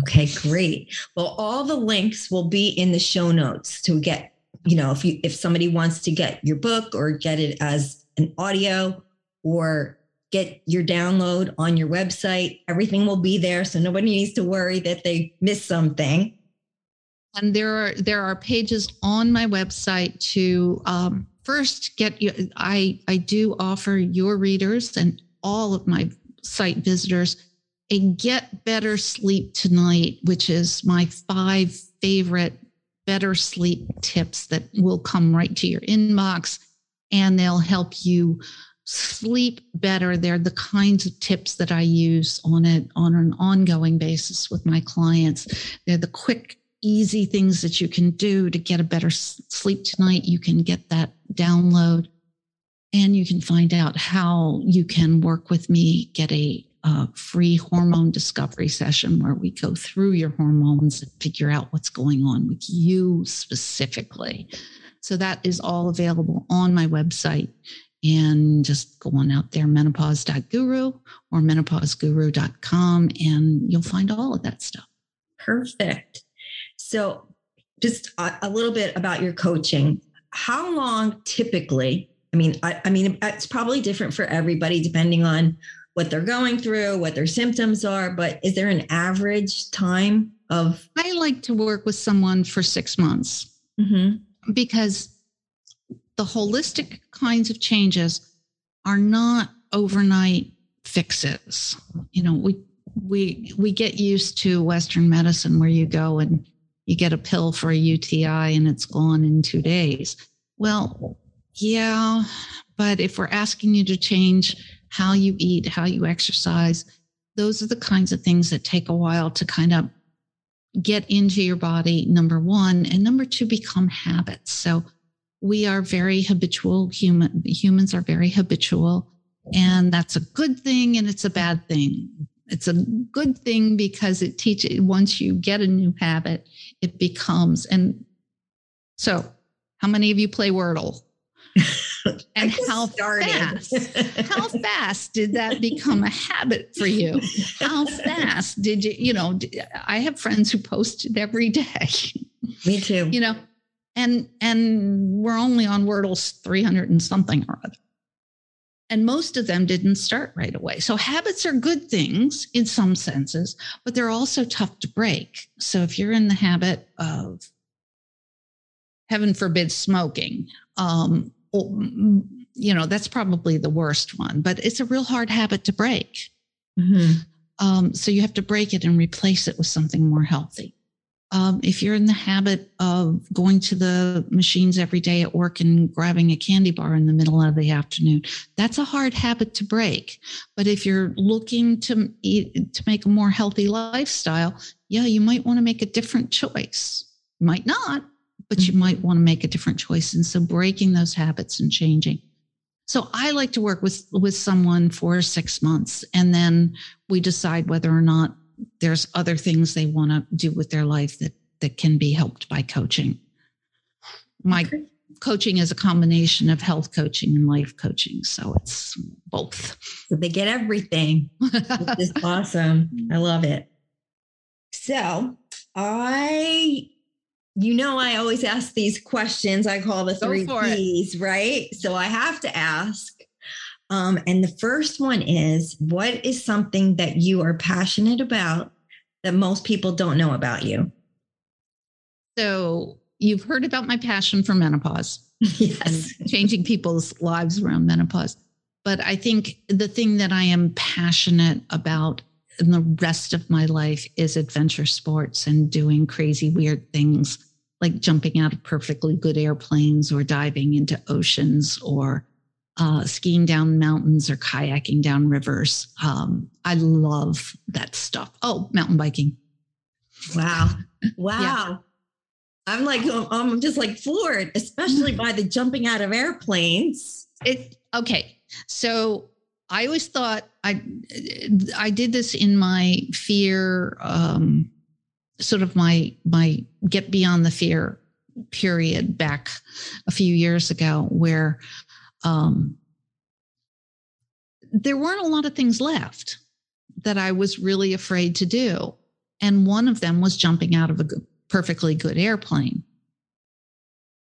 Okay, great. Well, all the links will be in the show notes to get, you know, if you if somebody wants to get your book or get it as an audio or get your download on your website. Everything will be there. So nobody needs to worry that they miss something. And there are there are pages on my website to um, first get you. I I do offer your readers and all of my site visitors a get better sleep tonight, which is my five favorite better sleep tips that will come right to your inbox and they'll help you sleep better. They're the kinds of tips that I use on it on an ongoing basis with my clients. They're the quick, easy things that you can do to get a better sleep tonight. You can get that download and you can find out how you can work with me, get a free hormone discovery session where we go through your hormones and figure out what's going on with you specifically. So that is all available on my website and just go on out there, menopause.guru or menopauseguru.com, and you'll find all of that stuff. Perfect. So, just a, a little bit about your coaching. How long typically? I mean, I, I mean, it's probably different for everybody depending on what they're going through, what their symptoms are, but is there an average time of? I like to work with someone for six months mm-hmm. because the holistic kinds of changes are not overnight fixes. You know, we we we get used to Western medicine where you go and you get a pill for a UTI and it's gone in two days. Well, yeah, but if we're asking you to change how you eat, how you exercise, those are the kinds of things that take a while to kind of get into your body, number one, and number two, become habits. So we are very habitual human humans are very habitual and that's a good thing and it's a bad thing. It's a good thing because it teaches once you get a new habit it becomes and so how many of you play wordle and how fast how fast did that become a habit for you? How fast did you you know i have friends who posted every day. Me too. You know and and we're only on wordle's 300 and something or other. And most of them didn't start right away. So habits are good things in some senses but they're also tough to break. So if you're in the habit of heaven forbid smoking um, you know, that's probably the worst one, but it's a real hard habit to break. Mm-hmm. Um, so you have to break it and replace it with something more healthy. Um, if you're in the habit of going to the machines every day at work and grabbing a candy bar in the middle of the afternoon, that's a hard habit to break. But if you're looking to eat, to make a more healthy lifestyle, yeah, you might want to make a different choice. You might not, but you mm-hmm. might want to make a different choice. And so breaking those habits and changing. So I like to work with with someone for six months, and then we decide whether or not there's other things they want to do with their life that that can be helped by coaching. My okay. coaching is a combination of health coaching and life coaching, so it's both. So they get everything. Which is awesome. I love it. Mm-hmm. So I you know, I always ask these questions. I call the three P's, right? So I have to ask. Um, and the first one is what is something that you are passionate about that most people don't know about you? So you've heard about my passion for menopause yes. changing people's lives around menopause. But I think the thing that I am passionate about in the rest of my life is adventure sports and doing crazy, weird things like jumping out of perfectly good airplanes or diving into oceans or uh, skiing down mountains or kayaking down rivers. Um, I love that stuff. Oh, mountain biking. Wow. Wow. yeah. I'm like, I'm just like floored, especially by the jumping out of airplanes. It okay. So I always thought I I did this in my fear, um, sort of my my get beyond the fear period back a few years ago, where um, there weren't a lot of things left that I was really afraid to do, and one of them was jumping out of a perfectly good airplane.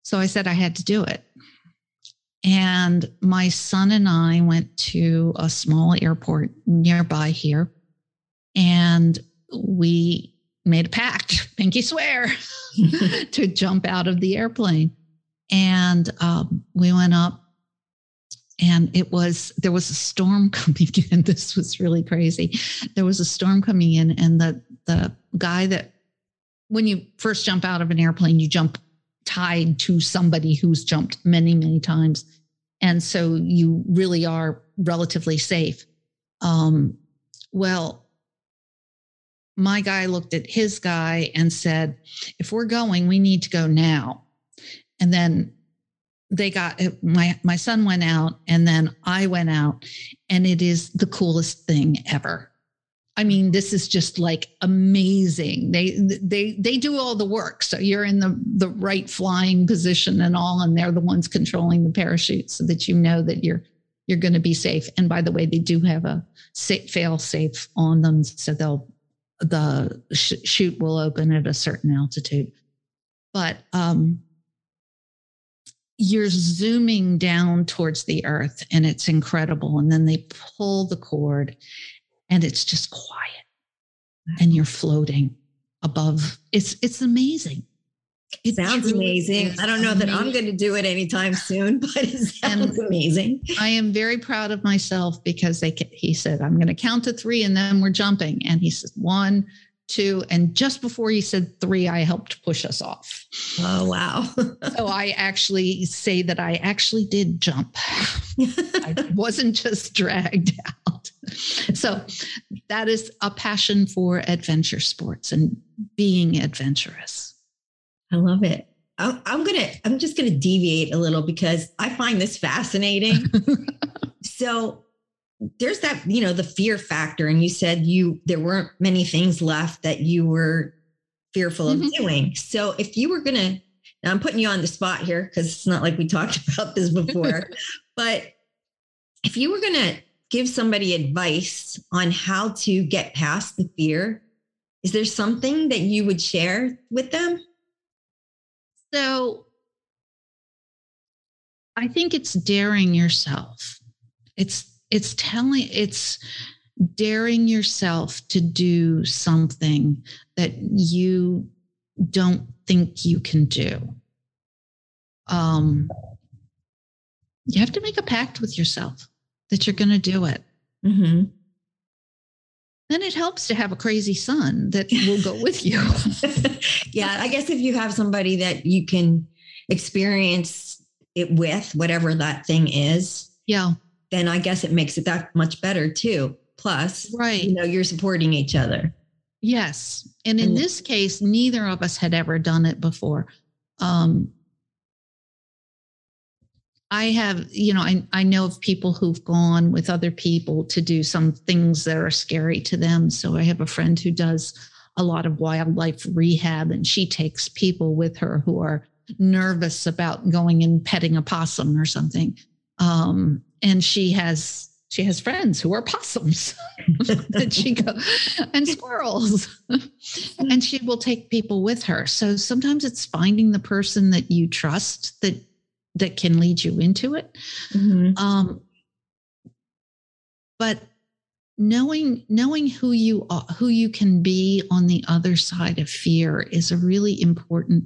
So I said I had to do it. And my son and I went to a small airport nearby here. And we made a pact, pinky swear, to jump out of the airplane. And um, we went up, and it was there was a storm coming in. This was really crazy. There was a storm coming in, and the the guy that when you first jump out of an airplane, you jump tied to somebody who's jumped many, many times. And so you really are relatively safe. Um, well, my guy looked at his guy and said, if we're going, we need to go now. And then they got my my son went out and then I went out and it is the coolest thing ever. I mean, this is just like amazing. They they they do all the work. So you're in the the right flying position and all, and they're the ones controlling the parachute so that you know that you're you're going to be safe. And by the way, they do have a safe, fail safe on them, so they'll the sh- chute will open at a certain altitude. But um, you're zooming down towards the earth, and it's incredible. And then they pull the cord, and it's just quiet and you're floating above it's it's amazing it sounds amazing. I don't know amazing. that I'm going to do it anytime soon, but it sounds and amazing. I am very proud of myself because they he said I'm going to count to three and then we're jumping, and he said one, two, and just before he said three, I helped push us off. Oh wow! so I actually say that I actually did jump. I wasn't just dragged out. So that is a passion for adventure sports and being adventurous. I love it. I'm gonna. I'm just gonna deviate a little because I find this fascinating. so there's that, you know, the fear factor, and you said you there weren't many things left that you were fearful of mm-hmm. doing. So if you were gonna Now I'm putting you on the spot here because it's not like we talked about this before. but if you were going to give somebody advice on how to get past the fear, is there something that you would share with them? So I think it's daring yourself. It's it's telling it's daring yourself to do something that you don't think you can do. Um, you have to make a pact with yourself that you're going to do it. Mm-hmm. Then it helps to have a crazy son that will go with you. yeah, I guess if you have somebody that you can experience it with, whatever that thing is. Yeah. Then I guess it makes it that much better too. Plus, right. you know, you're supporting each other. Yes. And in this case, neither of us had ever done it before. Um, I have, you know, I, I know of people who've gone with other people to do some things that are scary to them. So I have a friend who does a lot of wildlife rehab, and she takes people with her who are nervous about going and petting a possum or something. Um, and she has she has friends who are possums that she go and squirrels and she will take people with her so sometimes it's finding the person that you trust that that can lead you into it mm-hmm. um, but knowing knowing who you are who you can be on the other side of fear is a really important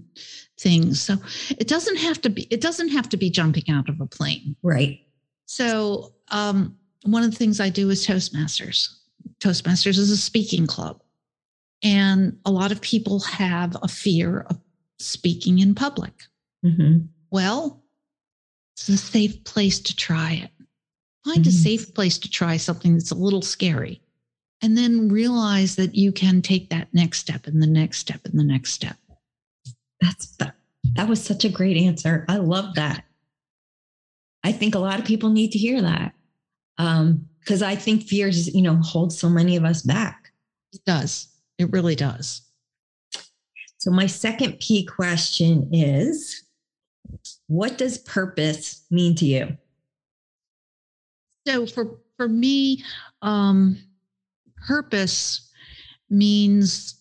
thing so it doesn't have to be it doesn't have to be jumping out of a plane right so um, one of the things I do is Toastmasters. Toastmasters is a speaking club. And a lot of people have a fear of speaking in public. Mm-hmm. Well, it's a safe place to try it. Find mm-hmm. a safe place to try something that's a little scary. And then realize that you can take that next step and the next step and the next step. That's that, that was such a great answer. I love that. I think a lot of people need to hear that because um, I think fears, you know, hold so many of us back. It does. It really does. So my second P question is, what does purpose mean to you? So for for me, um, purpose means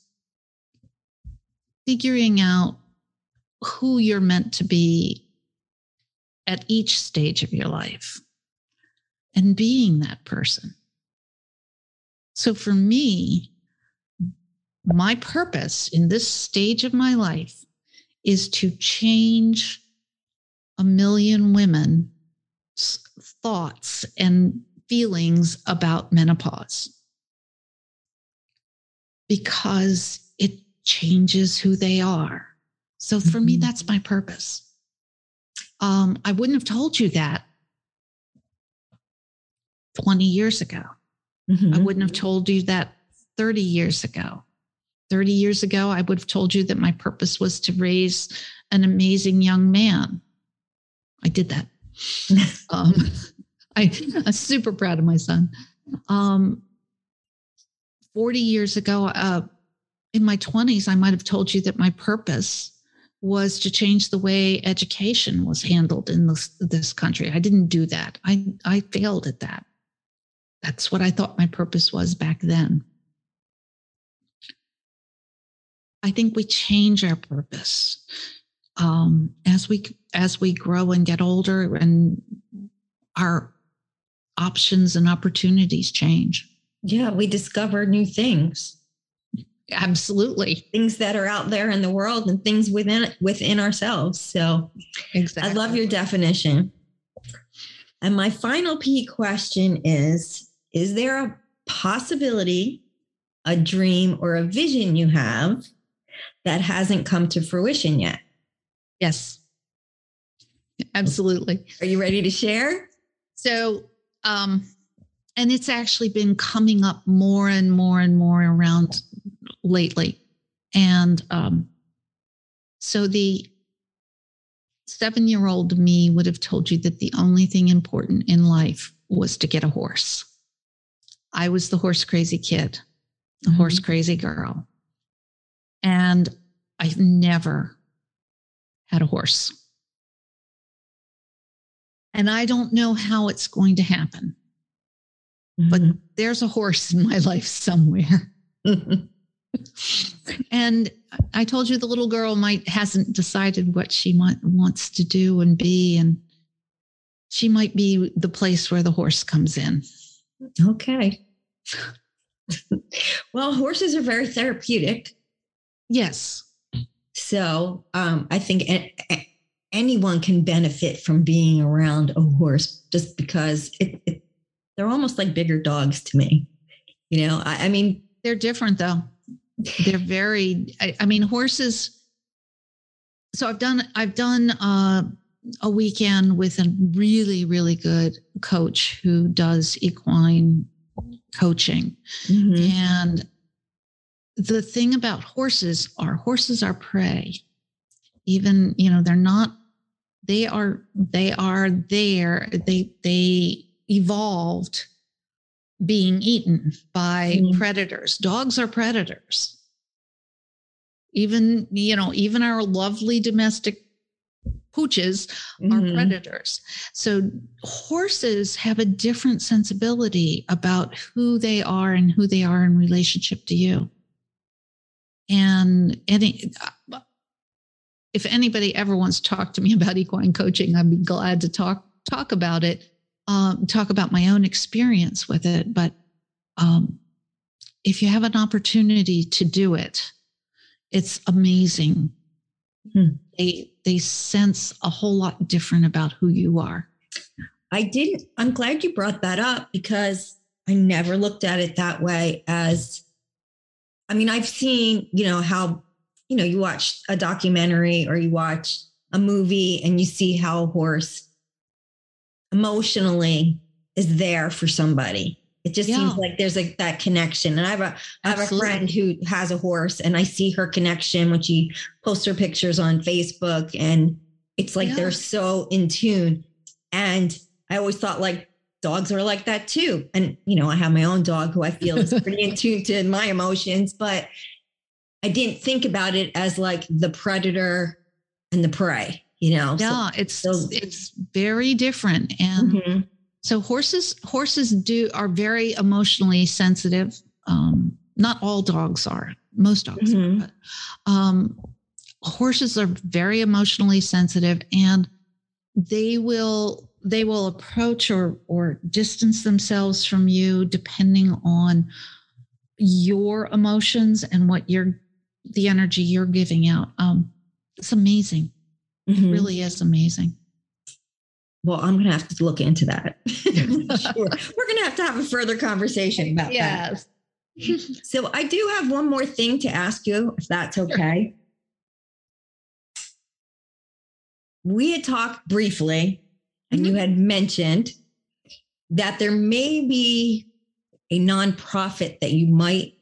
figuring out who you're meant to be at each stage of your life and being that person. So for me, my purpose in this stage of my life is to change a million women's thoughts and feelings about menopause because it changes who they are. So for mm-hmm. me, that's my purpose. Um, I wouldn't have told you that 20 years ago. Mm-hmm. I wouldn't have told you that 30 years ago. 30 years ago, I would have told you that my purpose was to raise an amazing young man. I did that. um, I, am super proud of my son. Um, 40 years ago, uh, in my 20s, I might have told you that my purpose was to change the way education was handled in this, this country. I didn't do that. I, I failed at that. That's what I thought my purpose was back then. I think we change our purpose um, as we as we grow and get older, and our options and opportunities change. Yeah, we discover new things. Absolutely, things that are out there in the world and things within within ourselves. So, exactly. I love your definition. And my final P question is is there a possibility, a dream, or a vision you have that hasn't come to fruition yet? Yes, absolutely. Are you ready to share? So, um, and it's actually been coming up more and more and more around lately. And um, so the seven year old me would have told you that the only thing important in life was to get a horse. I was the horse crazy kid, the mm-hmm. horse crazy girl. And I've never, had a horse. And I don't know how it's going to happen, mm-hmm. but there's a horse in my life somewhere. and I told you the little girl might hasn't decided what she might, wants to do and be, and she might be the place where the horse comes in. Okay. well, horses are very therapeutic. Yes. So um, I think a- anyone can benefit from being around a horse just because it, it, they're almost like bigger dogs to me. You know, I, I mean, they're different though. They're very, I, I mean, horses. So I've done, I've done uh, a weekend with a really, really good coach who does equine coaching. Mm-hmm. And the thing about horses are horses are prey. Even, you know, they're not, they are, they are there. They, they evolved being eaten by mm-hmm. predators. Dogs are predators. Even, you know, even our lovely domestic pooches mm-hmm. are predators. So horses have a different sensibility about who they are and who they are in relationship to you. And any, if anybody ever wants to talk to me about equine coaching, I'd be glad to talk talk about it, um, talk about my own experience with it. But um, if you have an opportunity to do it, it's amazing. Hmm. They they sense a whole lot different about who you are. I didn't. I'm glad you brought that up because I never looked at it that way. As I mean, I've seen you know how you know you watch a documentary or you watch a movie and you see how a horse emotionally is there for somebody it just yeah. seems like there's like that connection. And I have a I have Absolutely. a friend who has a horse and I see her connection when she posts her pictures on Facebook and it's like yeah. they're so in tune. And I always thought like dogs are like that too. And you know, I have my own dog who I feel is pretty in tune to my emotions, but I didn't think about it as like the predator and the prey, you know. Yeah, so, it's so, it's very different. And mm-hmm so horses horses do are very emotionally sensitive. Um, not all dogs are. Most dogs mm-hmm. are. But, um, horses are very emotionally sensitive, and they will they will approach or or distance themselves from you depending on your emotions and what you're the energy you're giving out. Um, it's amazing. Mm-hmm. It really is amazing. Well, I'm going to have to look into that. sure. We're going to have to have a further conversation about yes. that. so I do have one more thing to ask you, if that's okay. Sure. We had talked briefly, and mm-hmm. you had mentioned that there may be a nonprofit that you might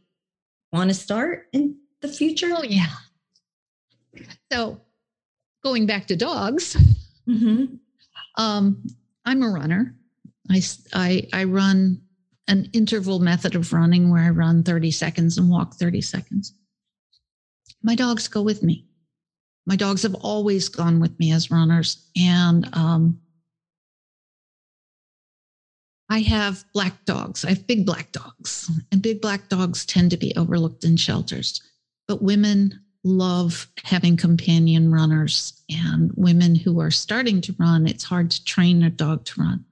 want to start in the future. Oh, yeah. So going back to dogs. Mm-hmm. Um, I'm a runner. I, I, I run an interval method of running where I run 30 seconds and walk 30 seconds. My dogs go with me. My dogs have always gone with me as runners. And um, I have black dogs. I have big black dogs, and big black dogs tend to be overlooked in shelters. But women love having companion runners and women who are starting to run. It's hard to train a dog to run.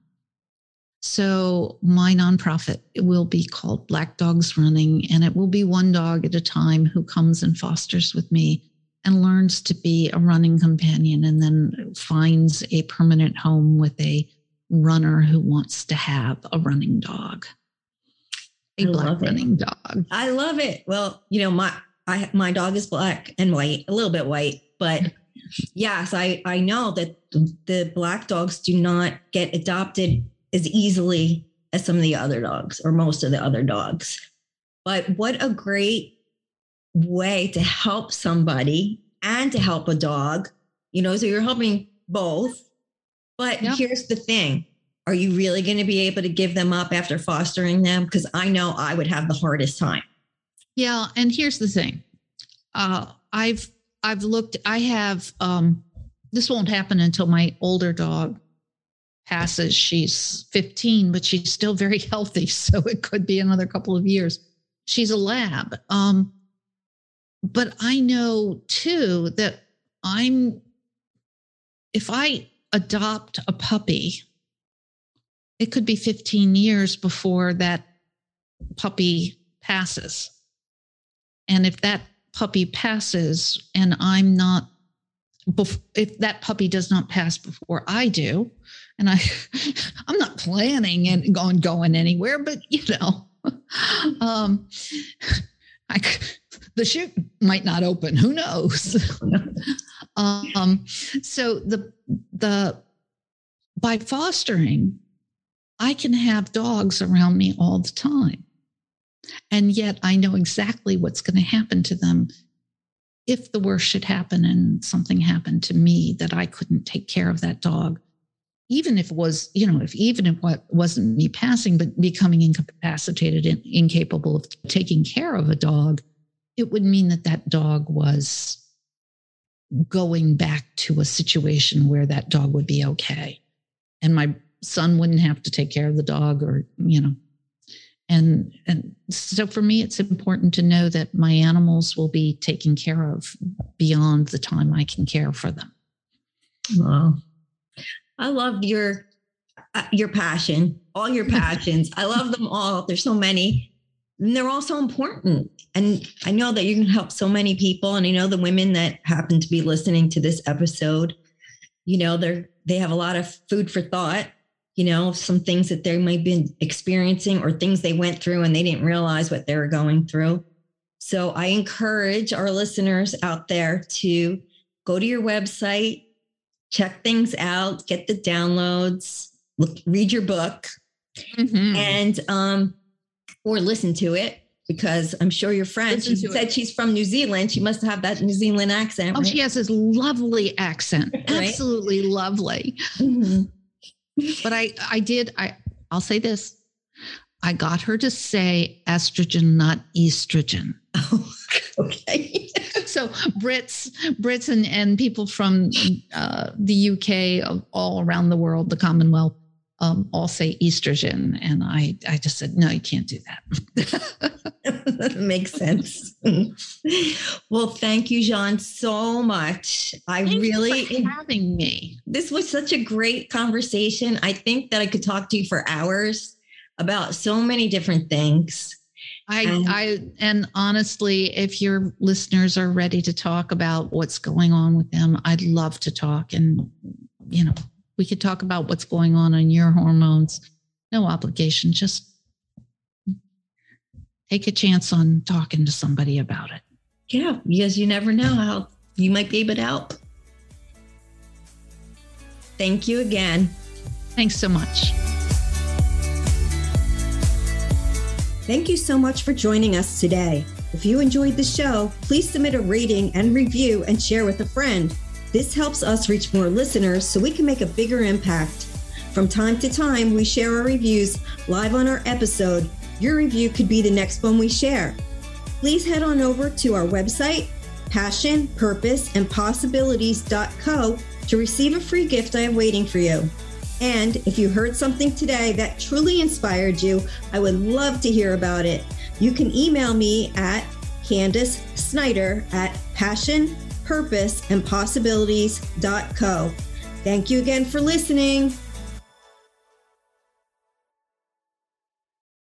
So my nonprofit will be called Black Dogs Running, and it will be one dog at a time who comes and fosters with me and learns to be a running companion and then finds a permanent home with a runner who wants to have a running dog. A I black running dog. I love it. Well, you know, my I my dog is black and white, a little bit white, but yes, I I know that the black dogs do not get adopted as easily as some of the other dogs or most of the other dogs. But what a great way to help somebody and to help a dog, you know, so you're helping both. But yep. here's the thing. Are you really going to be able to give them up after fostering them? Because I know I would have the hardest time. Yeah, and here's the thing. Uh, I've I've looked. I have um, this won't happen until my older dog passes. She's 15, but she's still very healthy. So it could be another couple of years. She's a lab. Um, but I know too that I'm, if I adopt a puppy, it could be 15 years before that puppy passes. And if that puppy passes and I'm not, if that puppy does not pass before I do, and I, I'm not planning and on going anywhere, but you know, um, I, the chute might not open. Who knows? Um, so the the by fostering, I can have dogs around me all the time. And yet I know exactly what's going to happen to them if the worst should happen and something happened to me that I couldn't take care of that dog. Even if it was, you know, if even if what wasn't me passing, but becoming incapacitated and incapable of taking care of a dog, it would mean that that dog was going back to a situation where that dog would be okay. And my son wouldn't have to take care of the dog or, you know, and and so for me it's important to know that my animals will be taken care of beyond the time i can care for them. Wow. I love your uh, your passion all your passions. I love them all. There's so many and they're all so important and i know that you can help so many people and i know the women that happen to be listening to this episode you know they're they have a lot of food for thought you know, some things that they might be experiencing or things they went through and they didn't realize what they were going through. So I encourage our listeners out there to go to your website, check things out, get the downloads, look, read your book, mm-hmm. and um, or listen to it because I'm sure your friend she said it. she's from New Zealand. She must have that New Zealand accent. Oh, right? she has this lovely accent. right? Absolutely lovely. Mm-hmm but I, I did, I, I'll say this. I got her to say estrogen, not estrogen. Oh, okay. so Brits, Brits, and, and people from uh, the UK, all around the world, the Commonwealth, um, all say estrogen, and I, I just said, no, you can't do that. That makes sense. well, thank you, Jeanne, so much. I thank really having me. This was such a great conversation. I think that I could talk to you for hours about so many different things. I, I, and honestly, if your listeners are ready to talk about what's going on with them, I'd love to talk. And you know, we could talk about what's going on in your hormones. No obligation, just take a chance on talking to somebody about it. Yeah, because you never know how you might be able to help. Thank you again. Thanks so much. Thank you so much for joining us today. If you enjoyed the show, please submit a rating and review and share with a friend. This helps us reach more listeners so we can make a bigger impact. From time to time, we share our reviews live on our episode. Your review could be the next one we share. Please head on over to our website, passion, purpose, and possibilities.co to receive a free gift I have waiting for you. And if you heard something today that truly inspired you, I would love to hear about it. You can email me at Candice Snyder at passion purpose, and possibilities.co. Thank you again for listening.